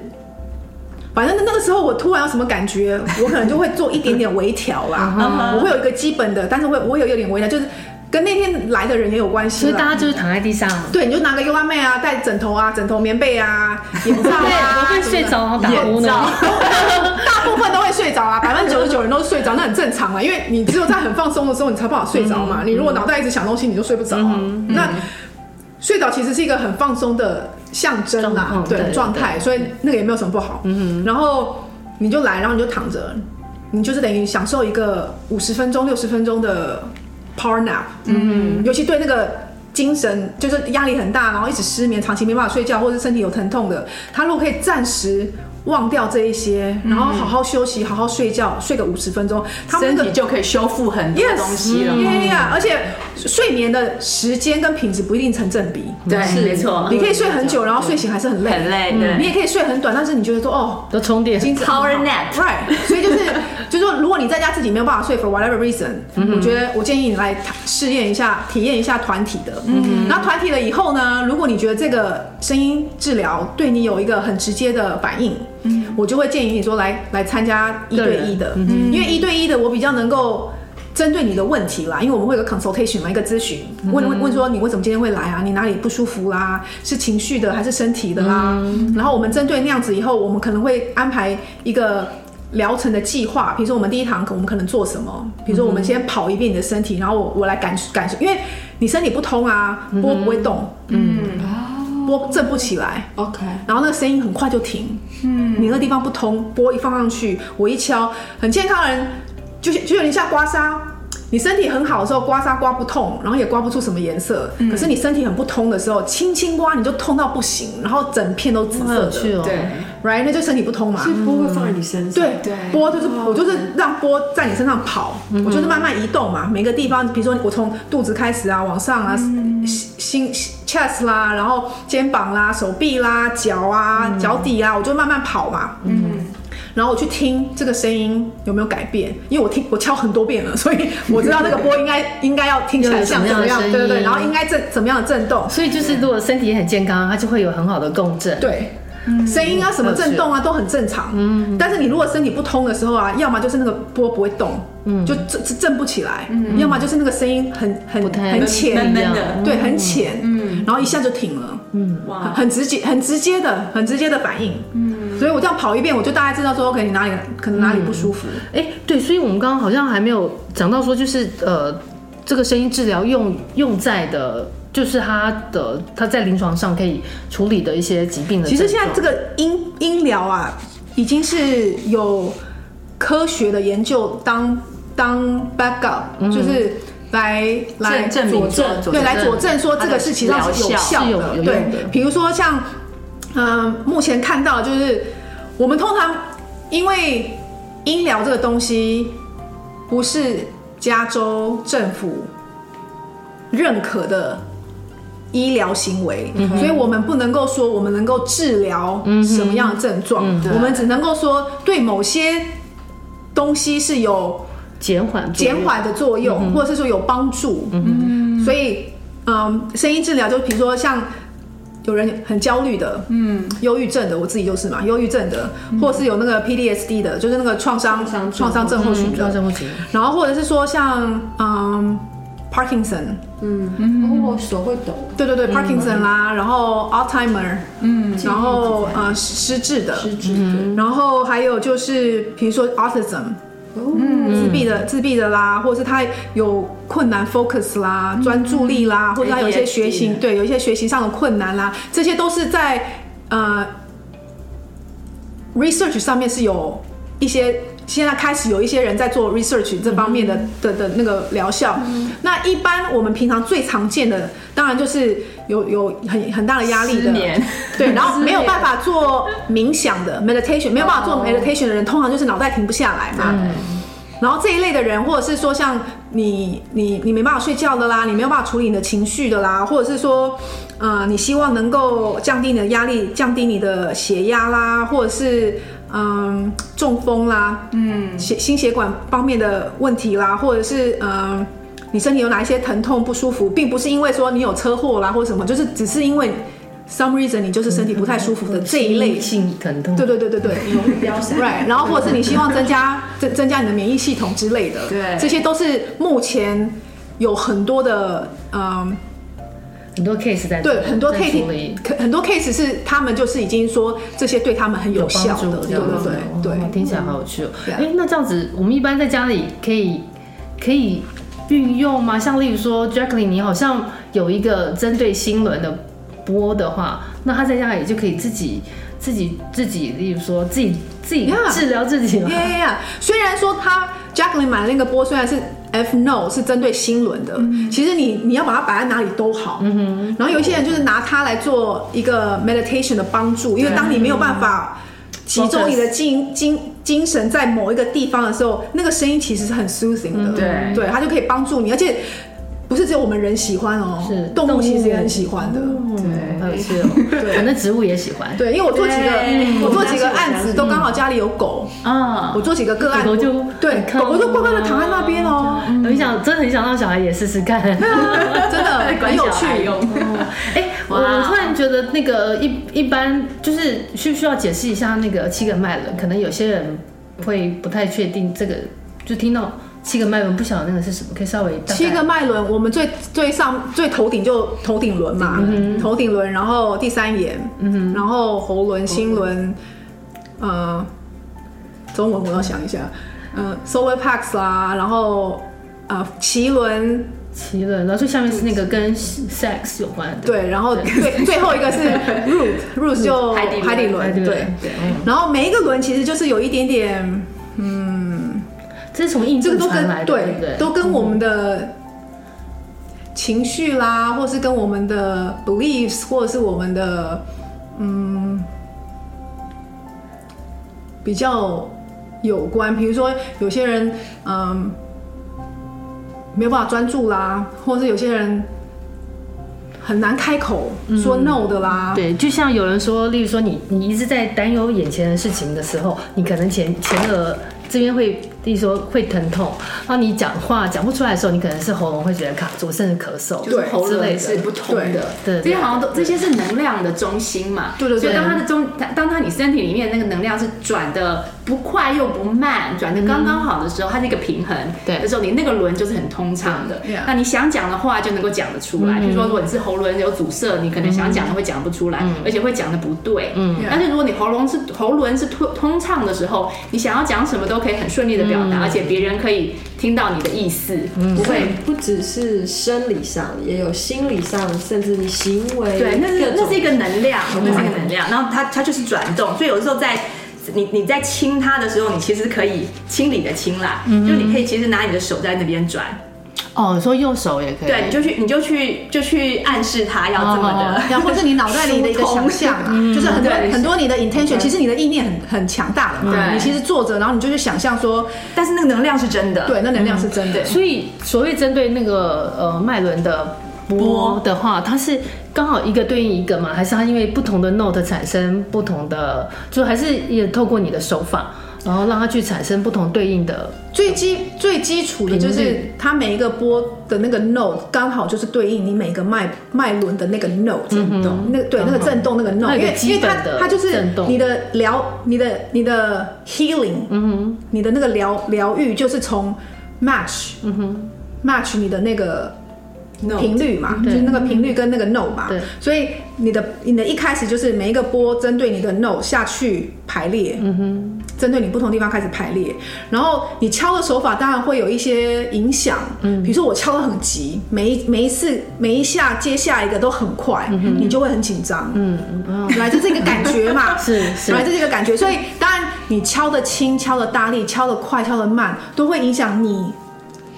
反正那个时候我突然有什么感觉，我可能就会做一点点微调啦。我会有一个基本的，但是会我会有一点微调，就是跟那天来的人也有关系。所以大家就是躺在地上，对，你就拿个 yoga mat 啊，带枕头啊，枕头棉被啊，眼罩啊，会睡着然后打呼呢。大部分都会睡着啊，百分之九十九人都睡着，那很正常啊，因为你只有在很放松的时候，你才不好睡着嘛。你如果脑袋一直想东西，你就睡不着。那睡着其实是一个很放松的象征啦，对状态，所以那个也没有什么不好。嗯，然后你就来，然后你就躺着，你就是等于享受一个五十分钟、六十分钟的 power nap。嗯，尤其对那个精神就是压力很大，然后一直失眠、长期没办法睡觉，或者身体有疼痛的，他如果可以暂时。忘掉这一些，然后好好休息，好好睡觉，睡个五十分钟，他身体就可以修复很多东西了。对呀，而且睡眠的时间跟品质不一定成正比。对，没错。你可以睡很久，然后睡醒还是很累。很累。对。你也可以睡很短，但是你觉得说哦，都充电。Power nap，right？所以就是，你在家自己没有办法睡，for whatever reason，我觉得我建议你来试验一下，体验一下团体的。嗯。然后团体了以后呢，如果你觉得这个声音治疗对你有一个很直接的反应。嗯，我就会建议你说来来参加一对一的，嗯、因为一对一的我比较能够针对你的问题啦，因为我们会有个 consultation 嘛，一个咨询，问问问说你为什么今天会来啊？你哪里不舒服啦？是情绪的还是身体的啦？嗯、然后我们针对那样子以后，我们可能会安排一个疗程的计划，比如说我们第一堂课我们可能做什么？比如说我们先跑一遍你的身体，然后我我来感感受，因为你身体不通啊，波不会动，嗯。嗯波震不起来，OK，然后那个声音很快就停，嗯，你那个地方不通，波一放上去，我一敲，很健康的人就就有点像刮痧。你身体很好的时候，刮痧刮不痛，然后也刮不出什么颜色。嗯、可是你身体很不通的时候，轻轻刮你就痛到不行，然后整片都紫色的。哦、对，right，那就身体不通嘛。是波会放在你身上。对对，波就是我就是让波在你身上跑，嗯、我就是慢慢移动嘛。每个地方，比如说我从肚子开始啊，往上啊，嗯、心 chest 啦，然后肩膀啦，手臂啦，脚啊，脚底啊，我就慢慢跑嘛。嗯。然后我去听这个声音有没有改变，因为我听我敲很多遍了，所以我知道那个波应该应该要听起来像怎么样，对对对，然后应该震怎么样的震动，所以就是如果身体也很健康，它就会有很好的共振。对，声音啊什么震动啊都很正常。嗯，但是你如果身体不通的时候啊，要么就是那个波不会动，嗯，就震震不起来，嗯，要么就是那个声音很很很浅。的，对，很浅，嗯，然后一下就停了，嗯，哇，很直接很直接的很直接的反应，嗯。所以我这样跑一遍，我就大概知道说，OK，你哪里可能哪里不舒服。哎、嗯欸，对，所以我们刚刚好像还没有讲到说，就是呃，这个声音治疗用用在的，就是他的他在临床上可以处理的一些疾病的。其实现在这个音音疗啊，已经是有科学的研究当当 backup，、嗯、就是来来佐证，对，来佐证说这个是其实是有效的。对，比如说像。嗯、呃，目前看到就是，我们通常因为医疗这个东西不是加州政府认可的医疗行为，嗯、所以我们不能够说我们能够治疗什么样的症状，嗯、我们只能够说对某些东西是有减缓减缓的作用，嗯、或者是说有帮助。嗯，所以嗯，声音治疗就比如说像。有人很焦虑的，嗯，忧郁症的，我自己就是嘛，忧郁症的，或是有那个 PDSD 的，就是那个创伤创伤症候群的，然后或者是说像嗯 Parkinson，嗯，嗯，我手会抖，对对对，Parkinson 啦，然后 Alzheimer，嗯，然后呃失智的，失智的，然后还有就是比如说 Autism。嗯，自闭的自闭的啦，或者是他有困难 focus 啦，专注力啦，或者他有一些学习对，有一些学习上的困难啦，这些都是在呃 research 上面是有一些现在开始有一些人在做 research 这方面的的的那个疗效。那一般我们平常最常见的，当然就是有有很很大的压力的，对，然后没有办法做冥想的 meditation，没有办法做 meditation 的人，通常就是脑袋停不下来嘛。然后这一类的人，或者是说像你你你没办法睡觉的啦，你没有办法处理你的情绪的啦，或者是说，呃，你希望能够降低你的压力，降低你的血压啦，或者是嗯、呃、中风啦，嗯，血心血管方面的问题啦，或者是嗯、呃、你身体有哪一些疼痛不舒服，并不是因为说你有车祸啦或者什么，就是只是因为 some reason 你就是身体不太舒服的这一类。性疼痛，对对对对对，标准，right，然后或者是你希望增加增增加你的免疫系统之类的，对，这些都是目前有很多的嗯。呃很多 case 在对很多 case 很多 case 是他们就是已经说这些对他们很有效的，对对对对，听起来好有趣哦。哎，那这样子我们一般在家里可以可以运用吗？像例如说 Jacqueline，你好像有一个针对心轮的波的话，那他在家里就可以自己自己自己，例如说自己自己治疗自己。呀呀呀！虽然说他 Jacqueline 买的那个波虽然是。F no 是针对心轮的，嗯、其实你你要把它摆在哪里都好。嗯哼。然后有一些人就是拿它来做一个 meditation 的帮助，因为当你没有办法集中你的精精精神在某一个地方的时候，那个声音其实是很 soothing 的。对，对，它就可以帮助你，而且。不是只有我们人喜欢哦，是动物其实也很喜欢的，对，是哦，对，反正植物也喜欢，对，因为我做几个，我做几个案子都刚好家里有狗。啊，我做几个个案，狗就对，狗狗就乖乖的躺在那边哦，很想，真的很想让小孩也试试看，真的很有趣。哎，我我突然觉得那个一一般就是需不需要解释一下那个七个脉轮？可能有些人会不太确定这个，就听到。七个脉轮不晓得那个是什么，可以稍微。七个脉轮，我们最最上最头顶就头顶轮嘛，嗯、头顶轮，然后第三眼，嗯、然后喉轮、心轮，嗯、呃，中文我要想一下，嗯、呃、，solar plex 啦，然后呃，脐轮，脐轮，然后最下面是那个跟 sex 有关的，对，然后最最后一个是 root，root 就海底海底轮，对。对，然后每一个轮其实就是有一点点，嗯。这是从印度传来的，对对对，都跟我们的情绪啦，或是跟我们的 beliefs，或者是我们的嗯比较有关。比如说，有些人嗯没有办法专注啦，或者是有些人很难开口说 no 的啦。对，就像有人说，例如说你你一直在担忧眼前的事情的时候，你可能前前额这边会。例如说会疼痛，然后你讲话讲不出来的时候，你可能是喉咙会觉得卡住，甚至咳嗽，就是喉咙是不通的。对，这些好像都这些是能量的中心嘛。对对对。所以当它的中，当它你身体里面那个能量是转的不快又不慢，转的刚刚好的时候，它是一个平衡。对。的时候，你那个轮就是很通畅的。那你想讲的话就能够讲得出来。比如说，如果你是喉咙有阻塞，你可能想讲的会讲不出来，而且会讲的不对。嗯。但是如果你喉咙是喉轮是通通畅的时候，你想要讲什么都可以很顺利的。表达，而且别人可以听到你的意思，不会不只是生理上，也有心理上，甚至你行为。对，那是那是一个能量，那是一个能量，然后它它就是转动，所以有的时候在你你在亲它的时候，你其实可以清理的清啦，就你可以其实拿你的手在那边转。哦，说右手也可以。对，你就去，你就去，就去暗示他要这么的，然后或者你脑袋里的一个 想象啊，就是很多很多你的 intention，其实你的意念很很强大的嘛。对，你其实坐着，然后你就去想象说，但是那个能量是真的，对，那能量是真的。所以所谓针对那个呃脉轮的波的话，它是刚好一个对应一个吗？还是它因为不同的 note 产生不同的，就还是也透过你的手法？然后让它去产生不同对应的最基最基础的就是它每一个波的那个 note 刚好就是对应你每个脉脉轮的那个 note 震动，那个对那个震动那个 note，因为因为它它就是你的疗你的你的 healing，嗯哼，你的那个疗疗愈就是从 match，嗯哼，match 你的那个。频率嘛，就是那个频率跟那个 note 嘛，所以你的你的一开始就是每一个波针对你的 note 下去排列，嗯哼，针对你不同地方开始排列，然后你敲的手法当然会有一些影响，嗯，比如说我敲的很急，每一每一次每一下接下一个都很快，你就会很紧张，嗯，来自这个感觉嘛，是 是，来自这个感觉，所以当然你敲的轻、敲的大力、敲的快、敲的慢，都会影响你。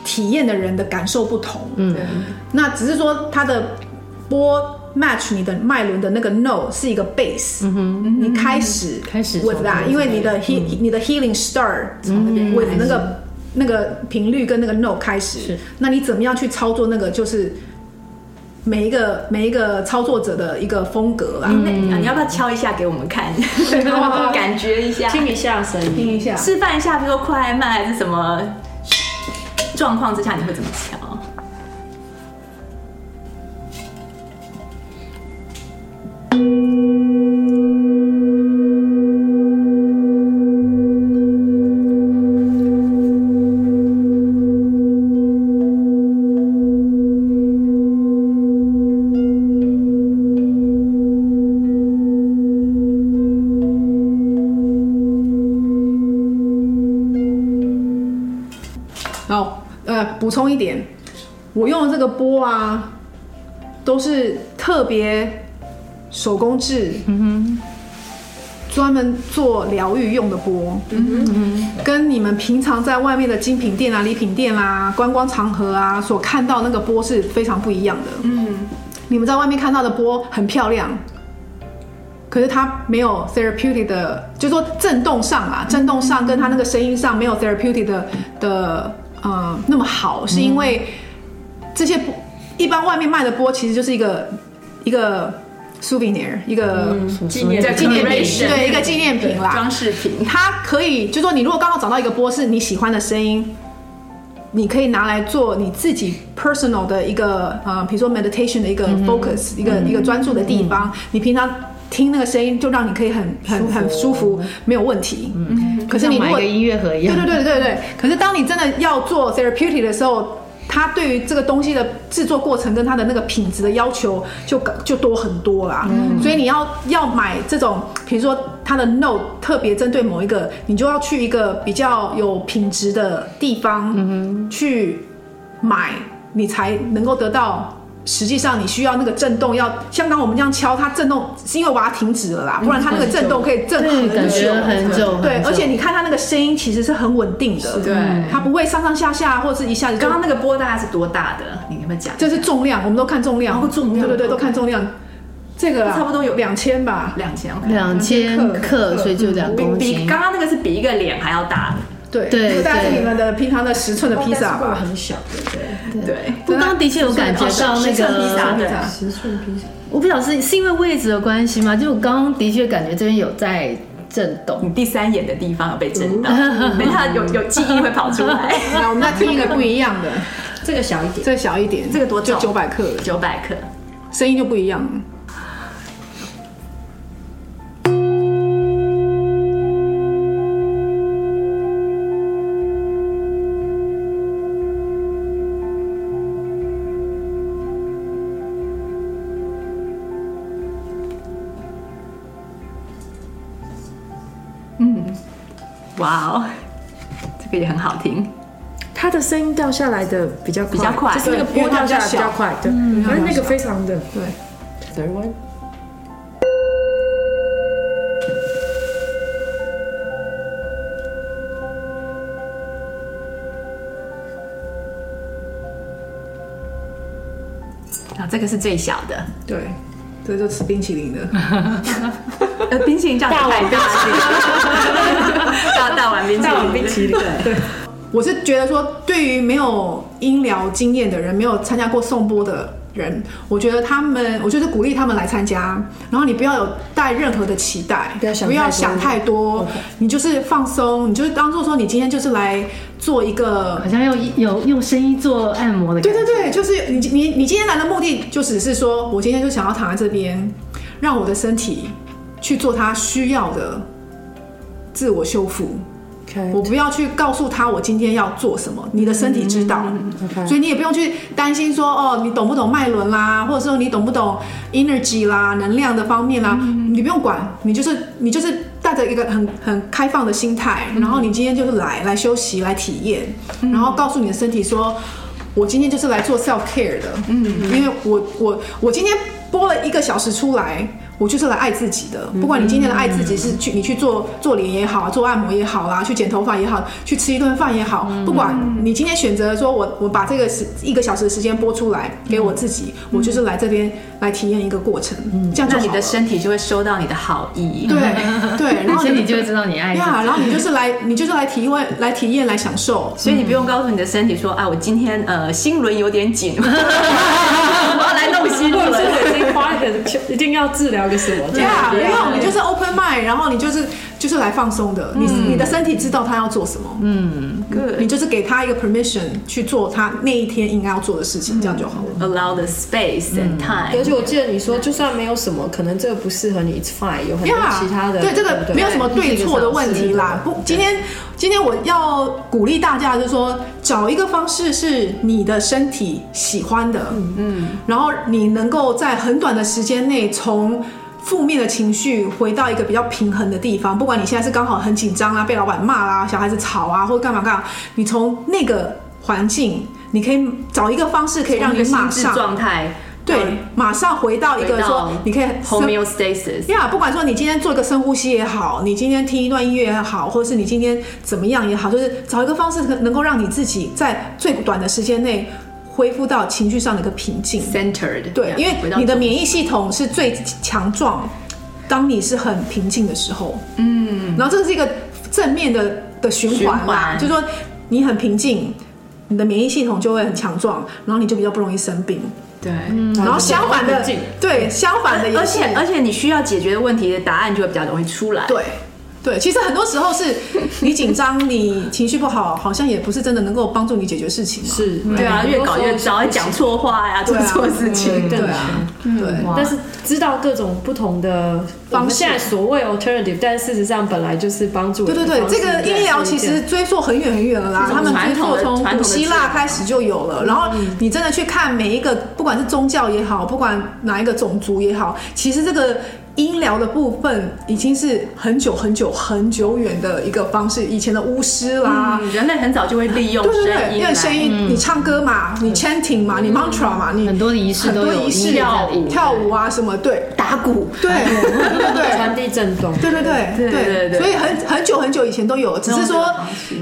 体验的人的感受不同，嗯，那只是说它的波 match 你的脉轮的那个 note 是一个 base，嗯哼，你开始开始 with that，因为你的 he 你的 healing start with 那个那个频率跟那个 note 开始，是，那你怎么样去操作那个就是每一个每一个操作者的一个风格啦。那你要不要敲一下给我们看，感觉一下，听一下声音，听一下，示范一下，比如说快慢还是什么状况之下，你会怎么想？补充一点，我用的这个波啊，都是特别手工制，嗯哼，专门做疗愈用的波，嗯哼，跟你们平常在外面的精品店啊、礼品店啊、观光场合啊所看到那个波是非常不一样的，嗯，你们在外面看到的波很漂亮，可是它没有 therapeutic 的，就是说震动上啊，震动上跟它那个声音上没有 therapeutic 的的。嗯，那么好，是因为这些波，一般外面卖的波其实就是一个一个 souvenir，一个纪念纪念品，对，一个纪念品啦，装饰品。它可以，就说你如果刚好找到一个波是你喜欢的声音，你可以拿来做你自己 personal 的一个呃，比如说 meditation 的一个 focus，一个一个专注的地方。你平常听那个声音，就让你可以很很很舒服，没有问题。嗯，可是你如果音乐盒一样，对对对对对。可是当你真的要做 therapeutic 的时候，它对于这个东西的制作过程跟它的那个品质的要求就就多很多啦。嗯，所以你要要买这种，比如说它的 note 特别针对某一个，你就要去一个比较有品质的地方去买，你才能够得到。实际上，你需要那个震动，要像刚我们这样敲它震动，是因为我把它停止了啦，不然它那个震动可以震很久很久。对，而且你看它那个声音其实是很稳定的，对，它不会上上下下或者是一下子。刚刚那个波大概是多大的？你有没有讲？这是重量，我们都看重量。重量，对对对，都看重量。这个差不多有两千吧，两千，两千克，所以就两公斤。比刚刚那个是比一个脸还要大。对对，大概是你们的平常的十寸的披萨吧，很小，对对对。我刚刚的确有感觉到那个十寸披萨，我不晓得是是因为位置的关系吗？就我刚刚的确感觉这边有在震动，你第三眼的地方有被震到，等下有有记忆会跑出来。那我们再听一个不一样的，这个小一点，这个小一点，这个多重？九百克，九百克，声音就不一样。哇这个也很好听。它的声音掉下来的比较比较快，就是那个波掉下来比较快，对，可是那个非常的对。Third one。啊，这个是最小的，对。这就吃冰淇淋的，呃，冰淇淋叫大碗冰淇淋，大大碗冰淇淋，大碗冰淇淋。对，我是觉得说，对于没有音疗经验的人，没有参加过颂钵的人，我觉得他们，我就是鼓励他们来参加。然后你不要有带任何的期待，不要想太多，你就是放松，你就是当做说你今天就是来做一个，好像用有用声音做按摩的感觉。对对对，就是你你你今天来的目的就只是说我今天就想要躺在这边，让我的身体去做他需要的自我修复。我不要去告诉他我今天要做什么，你的身体知道，Okay. 所以你也不用去担心说哦，你懂不懂脉轮啦，或者说你懂不懂 energy 啦，能量的方面啦，你不用管，你就是你就是带着一个很很开放的心态，然后你今天就是来来休息来体验，然后告诉你的身体说，我今天就是来做 self care 的，嗯，因为我我我今天播了一个小时出来。我就是来爱自己的，不管你今天的爱自己是去你去做做脸也好，做按摩也好啦，去剪头发也好，去吃一顿饭也好，不管你今天选择说我我把这个时一个小时的时间播出来给我自己，我就是来这边来体验一个过程，这样就你的身体就会收到你的好意，对对，然后身体就会知道你爱呀，然后你就是来你就是来体会来体验来享受，所以你不用告诉你的身体说啊，我今天呃心轮有点紧，我要来弄心轮。花一个一定要治疗个什么？对啊，不用，你就是 open mind，然后你就是就是来放松的。你你的身体知道他要做什么，嗯，你就是给他一个 permission 去做他那一天应该要做的事情，这样就好了。Allow the space and time。而且我记得你说，就算没有什么，可能这个不适合你，it's fine，有很多其他的。对，这个没有什么对错的问题啦。不，今天今天我要鼓励大家，就是说找一个方式是你的身体喜欢的，嗯，然后你能够在很短的时间内从负面的情绪回到一个比较平衡的地方，不管你现在是刚好很紧张啊，被老板骂啦，小孩子吵啊，或者干嘛干嘛，你从那个环境，你可以找一个方式，可以让你马上状态，对，马上回到一个说，你可以 homeostasis，呀，不管说你今天做一个深呼吸也好，你今天听一段音乐也好，或者是你今天怎么样也好，就是找一个方式，能够让你自己在最短的时间内。恢复到情绪上的一个平静，centered，对，因为你的免疫系统是最强壮，当你是很平静的时候，嗯，然后这是一个正面的的循环嘛，就是说你很平静，你的免疫系统就会很强壮，然后你就比较不容易生病，对，然后相反的，对，相反的，而且而且你需要解决的问题的答案就会比较容易出来，对。对，其实很多时候是你紧张，你情绪不好，好像也不是真的能够帮助你解决事情嘛。是，对啊，越搞越糟，讲错话呀，做错事情，对啊，对。但是知道各种不同的方式，现在所谓 alternative，但事实上本来就是帮助。对对对，这个医疗其实追溯很远很远了啦，他们追溯从古希腊开始就有了。然后你真的去看每一个，不管是宗教也好，不管哪一个种族也好，其实这个。音疗的部分已经是很久很久很久远的一个方式，以前的巫师啦，人类很早就会利用声音，因为声音，你唱歌嘛，你 chanting 嘛，你 mantra 嘛，你很多仪式都有跳舞，跳舞啊什么，对，打鼓，对对对，传递震动，对对对对。对对，所以很很久很久以前都有，只是说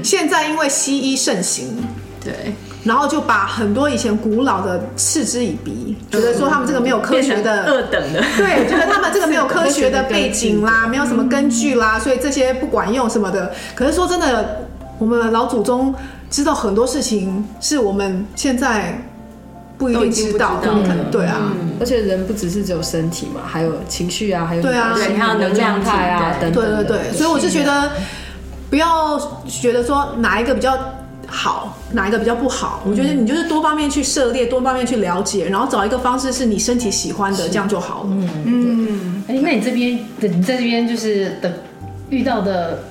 现在因为西医盛行，对。然后就把很多以前古老的嗤之以鼻，觉得说他们这个没有科学的二等的，对，觉得他们这个没有科学的背景啦，没有什么根据啦，所以这些不管用什么的。可是说真的，我们老祖宗知道很多事情是我们现在不一定知道的，对啊。而且人不只是只有身体嘛，还有情绪啊，还有对啊，还有能量态啊等等。对对对，所以我是觉得不要觉得说哪一个比较。好，哪一个比较不好？我觉得你就是多方面去涉猎，多方面去了解，然后找一个方式是你身体喜欢的，这样就好了。嗯嗯。哎，那你这边的你在这边就是的遇到的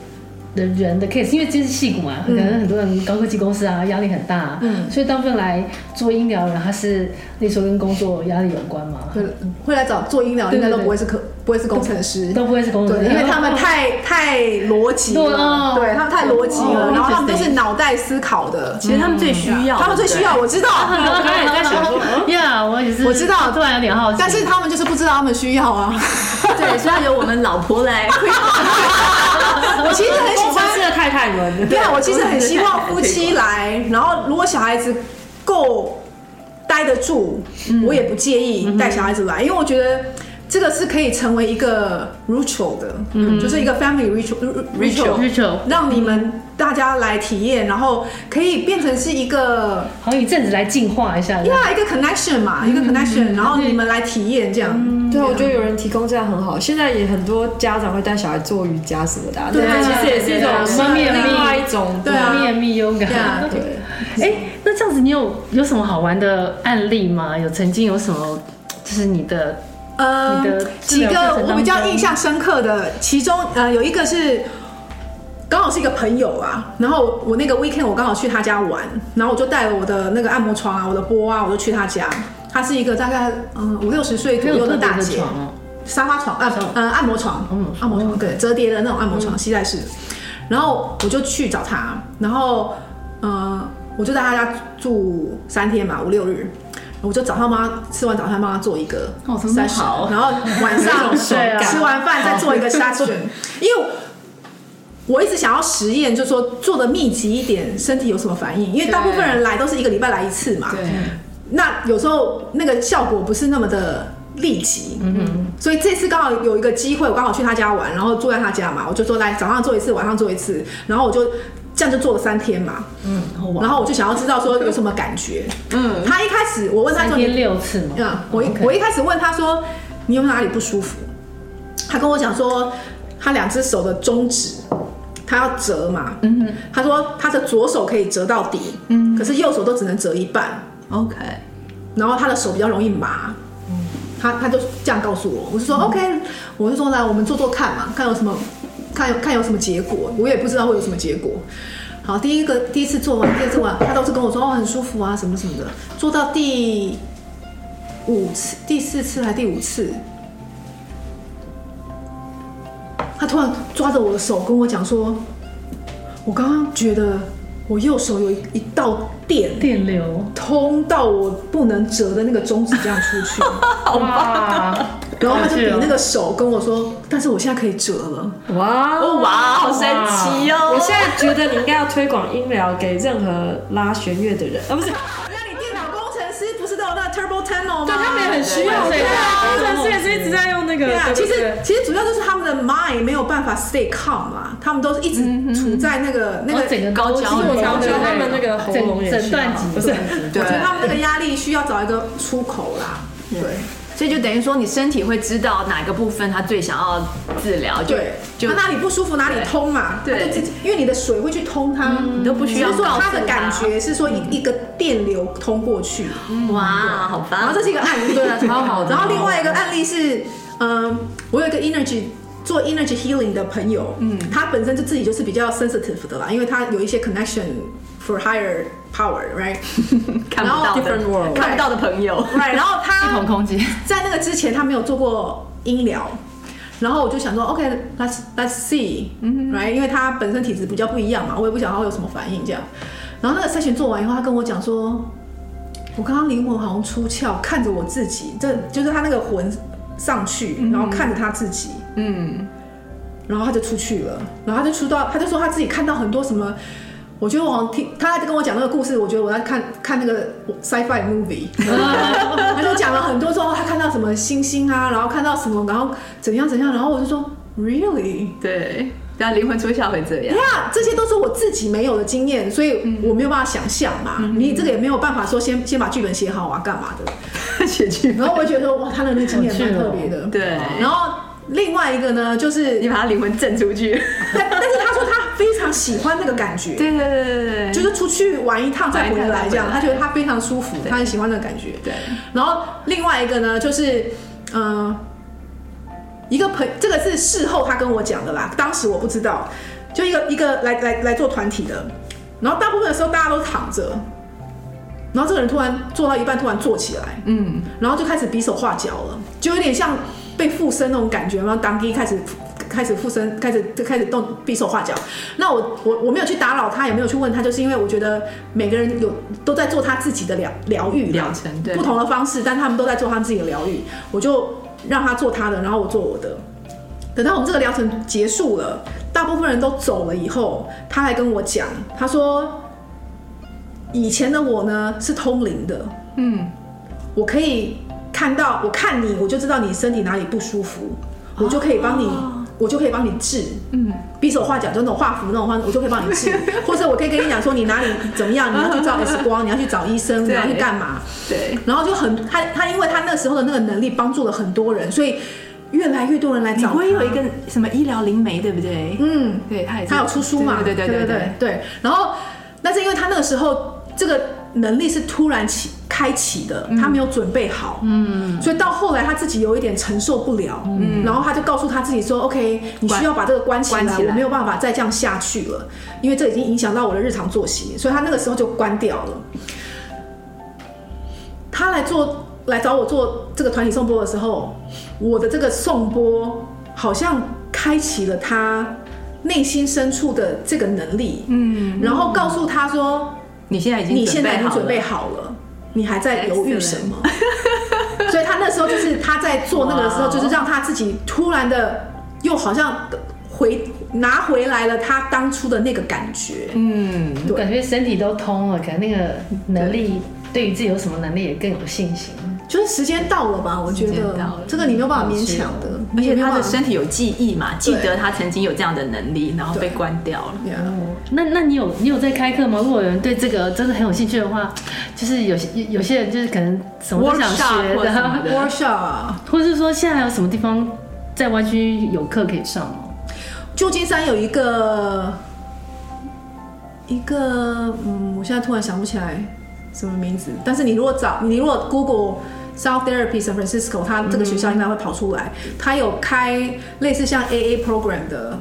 的人的 case，因为这是戏骨嘛，可能很多人高科技公司啊，压力很大，嗯，所以大部分来做医疗的人，他是那时候跟工作压力有关吗？会会来找做医疗，应该都不会是可。不会是工程师，都不会是工程师，因为他们太太逻辑了，对他们太逻辑了，然后他们都是脑袋思考的。其实他们最需要，他们最需要，我知道。我刚才也在想说，呀，我也是，我知道，突然有点好奇。但是他们就是不知道他们需要啊。对，需要由我们老婆来。我其实很喜欢这个太太们。对啊，我其实很希望夫妻来，然后如果小孩子够待得住，我也不介意带小孩子来，因为我觉得。这个是可以成为一个 ritual 的，嗯，就是一个 family ritual，ritual，让你们大家来体验，然后可以变成是一个，好像一阵子来净化一下，对啊，一个 connection 嘛，一个 connection，然后你们来体验这样。对，我觉得有人提供这样很好。现在也很多家长会带小孩做瑜伽什么的，对，其实也是一种另外一种对啊，面密 yoga。对，哎，那这样子你有有什么好玩的案例吗？有曾经有什么就是你的？呃，几个我比较印象深刻的，其中呃有一个是刚好是一个朋友啊，然后我那个 weekend 我刚好去他家玩，然后我就带了我的那个按摩床啊，我的波啊，我就去他家。他是一个大概嗯五六十岁左右的大姐，沙发床啊，呃按摩床，按摩床对，折叠的那种按摩床，膝盖式。然后我就去找他，然后呃我就在他家住三天嘛，五六日。我就早上帮他吃完早餐，帮他做一个然后晚上 吃完饭再做一个 session，因为我一直想要实验，就是说做的密集一点，身体有什么反应？因为大部分人来都是一个礼拜来一次嘛，对，那有时候那个效果不是那么的。立即，嗯哼，所以这次刚好有一个机会，我刚好去他家玩，然后住在他家嘛，我就说来早上做一次，晚上做一次，然后我就这样就做了三天嘛，嗯，然后我就想要知道说有什么感觉，嗯，他一开始我问他说三天六次嘛，嗯，我一我一开始问他说你有哪里不舒服，他跟我讲说他两只手的中指他要折嘛，嗯哼，他说他的左手可以折到底，嗯，可是右手都只能折一半，OK，然后他的手比较容易麻。他他就这样告诉我，我就说 OK，我就说来我们做做看嘛，看有什么，看看有什么结果，我也不知道会有什么结果。好，第一个第一次做完，第二次完，他都是跟我说哦很舒服啊什么什么的。做到第五次、第四次还第五次，他突然抓着我的手跟我讲说，我刚刚觉得。我右手有一道电电流通到我不能折的那个中指，这样出去，好吧？然后他就比那个手跟我说，但是我现在可以折了。哇哦哇，好神奇哦！我现在觉得你应该要推广音疗给任何拉弦乐的人，啊不是。对，他们也很需要，对啊，工程师也是一直在用那个。对啊，其实其实主要就是他们的 mind 没有办法 stay calm 嘛，他们都是一直处在那个那个整个高焦，高焦，他们那个喉咙诊断级，不是，我觉得他们那个压力需要找一个出口啦，对。所以就等于说，你身体会知道哪个部分他最想要治疗，对，就他哪里不舒服哪里通嘛，对，就自己，因为你的水会去通它，你都不需要。说他的感觉是说一一个电流通过去，哇，好棒！然后这是一个案例，对啊，超好的。然后另外一个案例是，嗯，我有一个 energy 做 energy healing 的朋友，嗯，他本身就自己就是比较 sensitive 的啦，因为他有一些 connection for higher。Power，right？看不到的，看不到的朋友，right？然后他不同空间，在那个之前他没有做过音疗，然后我就想说，OK，let's let's see，right？因为他本身体质比较不一样嘛，我也不想他会有什么反应这样。然后那个 session 做完以后，他跟我讲说，我刚刚灵魂好像出窍，看着我自己，这就是他那个魂上去，然后看着他自己，嗯，然后他就出去了，然后他就出到，他就说他自己看到很多什么。我觉得我好像听他在跟我讲那个故事，我觉得我在看看那个 sci-fi movie，他就讲了很多之后，他看到什么星星啊，然后看到什么，然后怎样怎样，然后我就说 really，对，但灵魂出窍会这样。呀，这些都是我自己没有的经验，所以我没有办法想象嘛。嗯、你这个也没有办法说先先把剧本写好啊，干嘛的？写剧本。然后我觉得说哇，他的那个经验蛮特别的。对，然后。另外一个呢，就是你把他灵魂震出去，但但是他说他非常喜欢那个感觉，对对对对对，就是出去玩一趟再回来这样，他觉得他非常舒服，他很喜欢那个感觉。对，然后另外一个呢，就是嗯，一个朋，这个是事后他跟我讲的啦，当时我不知道，就一个一个来来来做团体的，然后大部分的时候大家都躺着，然后这个人突然做到一半突然坐起来，嗯，然后就开始比手画脚了，就有点像。被附身那种感觉，然后当机开始开始附身，开始就开始动比手画脚。那我我我没有去打扰他，也没有去问他，就是因为我觉得每个人有都在做他自己的疗疗愈疗程，对，不同的方式，但他们都在做他们自己的疗愈。我就让他做他的，然后我做我的。等到我们这个疗程结束了，大部分人都走了以后，他还跟我讲，他说以前的我呢是通灵的，嗯，我可以。看到我看你，我就知道你身体哪里不舒服，我就可以帮你，我就可以帮你治。嗯，比手画脚就那种画符那种话，我就可以帮你治。或者我可以跟你讲说你哪里怎么样，你要去照 X 光，你要去找医生，你要去干嘛？对。然后就很他他因为他那时候的那个能力帮助了很多人，所以越来越多人来找。你会有一个什么医疗灵媒，对不对？嗯，对，他也他有出书嘛？对对对对对对。然后那是因为他那个时候这个。能力是突然起开启的，他没有准备好，嗯，所以到后来他自己有一点承受不了，嗯，然后他就告诉他自己说：“OK，你需要把这个关起来，我没有办法再这样下去了，因为这已经影响到我的日常作息。”所以他那个时候就关掉了。他来做来找我做这个团体颂钵的时候，我的这个颂钵好像开启了他内心深处的这个能力，嗯，然后告诉他说。你现在已经，你现在已经准备好了，你还在犹豫什么？所以他那时候就是他在做那个的时候，就是让他自己突然的又好像回拿回来了他当初的那个感觉。嗯，对，感觉身体都通了，可能那个能力对于自己有什么能力也更有信心。就是时间到了吧？我觉得这个你没有办法勉强的，而且他的身体有记忆嘛，记得他曾经有这样的能力，然后被关掉了。那那你有你有在开课吗？如果有人对这个真的很有兴趣的话，就是有些有些人就是可能什么都想学的，workshop，或者是说现在还有什么地方在湾区有课可以上吗？旧金山有一个一个嗯，我现在突然想不起来什么名字，但是你如果找你如果 Google。Sound Therapy San Francisco，它这个学校应该会跑出来。它有开类似像 AA program 的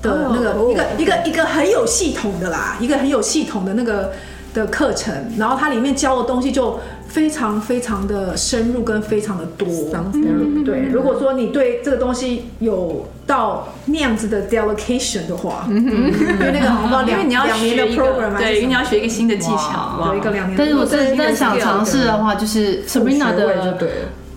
的那个一个一个一个很有系统的啦，一个很有系统的那个的课程。然后它里面教的东西就非常非常的深入跟非常的多。对，如果说你对这个东西有到那样子的 delegation 的话，因为那个好像两两年的 program，对，因为你要学一个新的技巧，有一个两年。但是我真的想尝试的话，就是 Sabrina 的。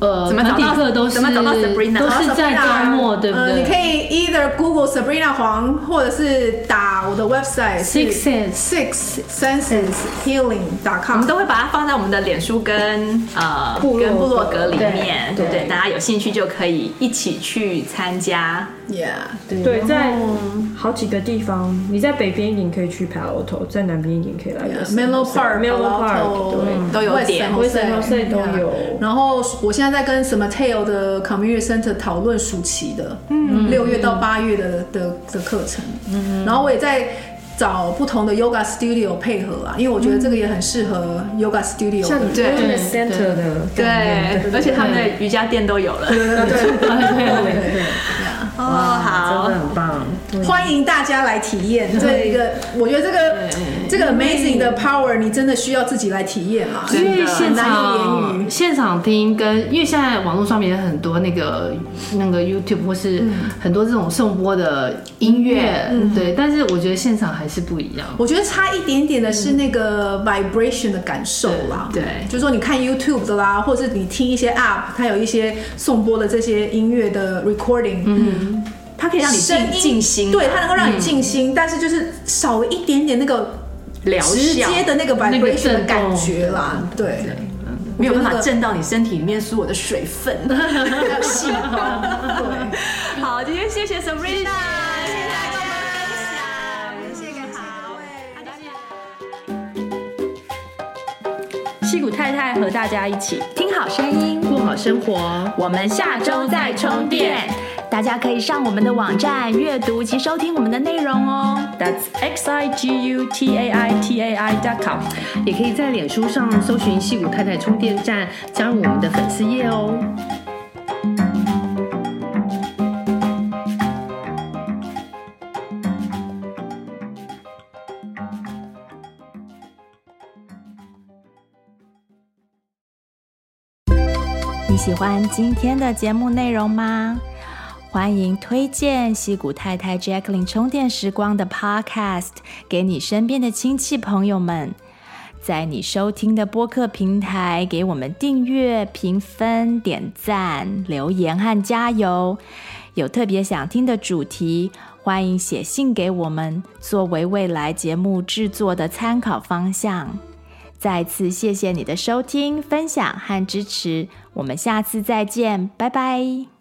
呃，怎么找到？都是怎么找到 Sabrina？都是在周末，对不对？你可以 either Google Sabrina 黄，或者是打我的 website Six Sense Six Senses Healing dot com。我们都会把它放在我们的脸书跟呃跟部落格里面，对对，大家有兴趣就可以一起去参加。Yeah，对，在好几个地方，你在北边一点可以去 Palo Alto，在南边一点可以来 Menlo Park，Menlo Park，对，都有点，威森都有。然后我现在在跟什么 Tail 的 Community Center 讨论暑期的，嗯，六月到八月的的的课程，嗯，然后我也在找不同的 Yoga Studio 配合啊，因为我觉得这个也很适合 Yoga Studio，像你对。Center 的，对，而且他们的瑜伽垫都有了，对对。对对对。哦，好，真的很棒，欢迎大家来体验 这一个。我觉得这个这个 amazing 的 power，你真的需要自己来体验嘛？因为现场现场听跟，因为现在网络上面有很多那个那个 YouTube 或是很多这种颂播的音乐，对，但是我觉得现场还是不一样。我觉得差一点点的是那个 vibration 的感受啦，对，就是说你看 YouTube 的啦，或者是你听一些 App，它有一些颂播的这些音乐的 recording，嗯。它可以让你静静心，对，它能够让你静心，但是就是少了一点点那个直接的那个 vibration 的感觉啦，对，没有办法震到你身体里面所有的水分，比较细胞。对，好，今天谢谢 Sabrina，谢谢大家跟我们分享，谢谢各位，矽谷太太和大家。一起听好声音，过好生活，我们下周再充电。大家可以上我们的网站阅读及收听我们的内容哦。That's x i g u t a i t a i dot com。也可以在脸书上搜寻“矽谷太太充电站”，加入我们的粉丝页哦。你喜欢今天的节目内容吗？欢迎推荐西谷太太 Jacqueline 充电时光的 Podcast 给你身边的亲戚朋友们，在你收听的播客平台给我们订阅、评分、点赞、留言和加油。有特别想听的主题，欢迎写信给我们，作为未来节目制作的参考方向。再次谢谢你的收听、分享和支持，我们下次再见，拜拜。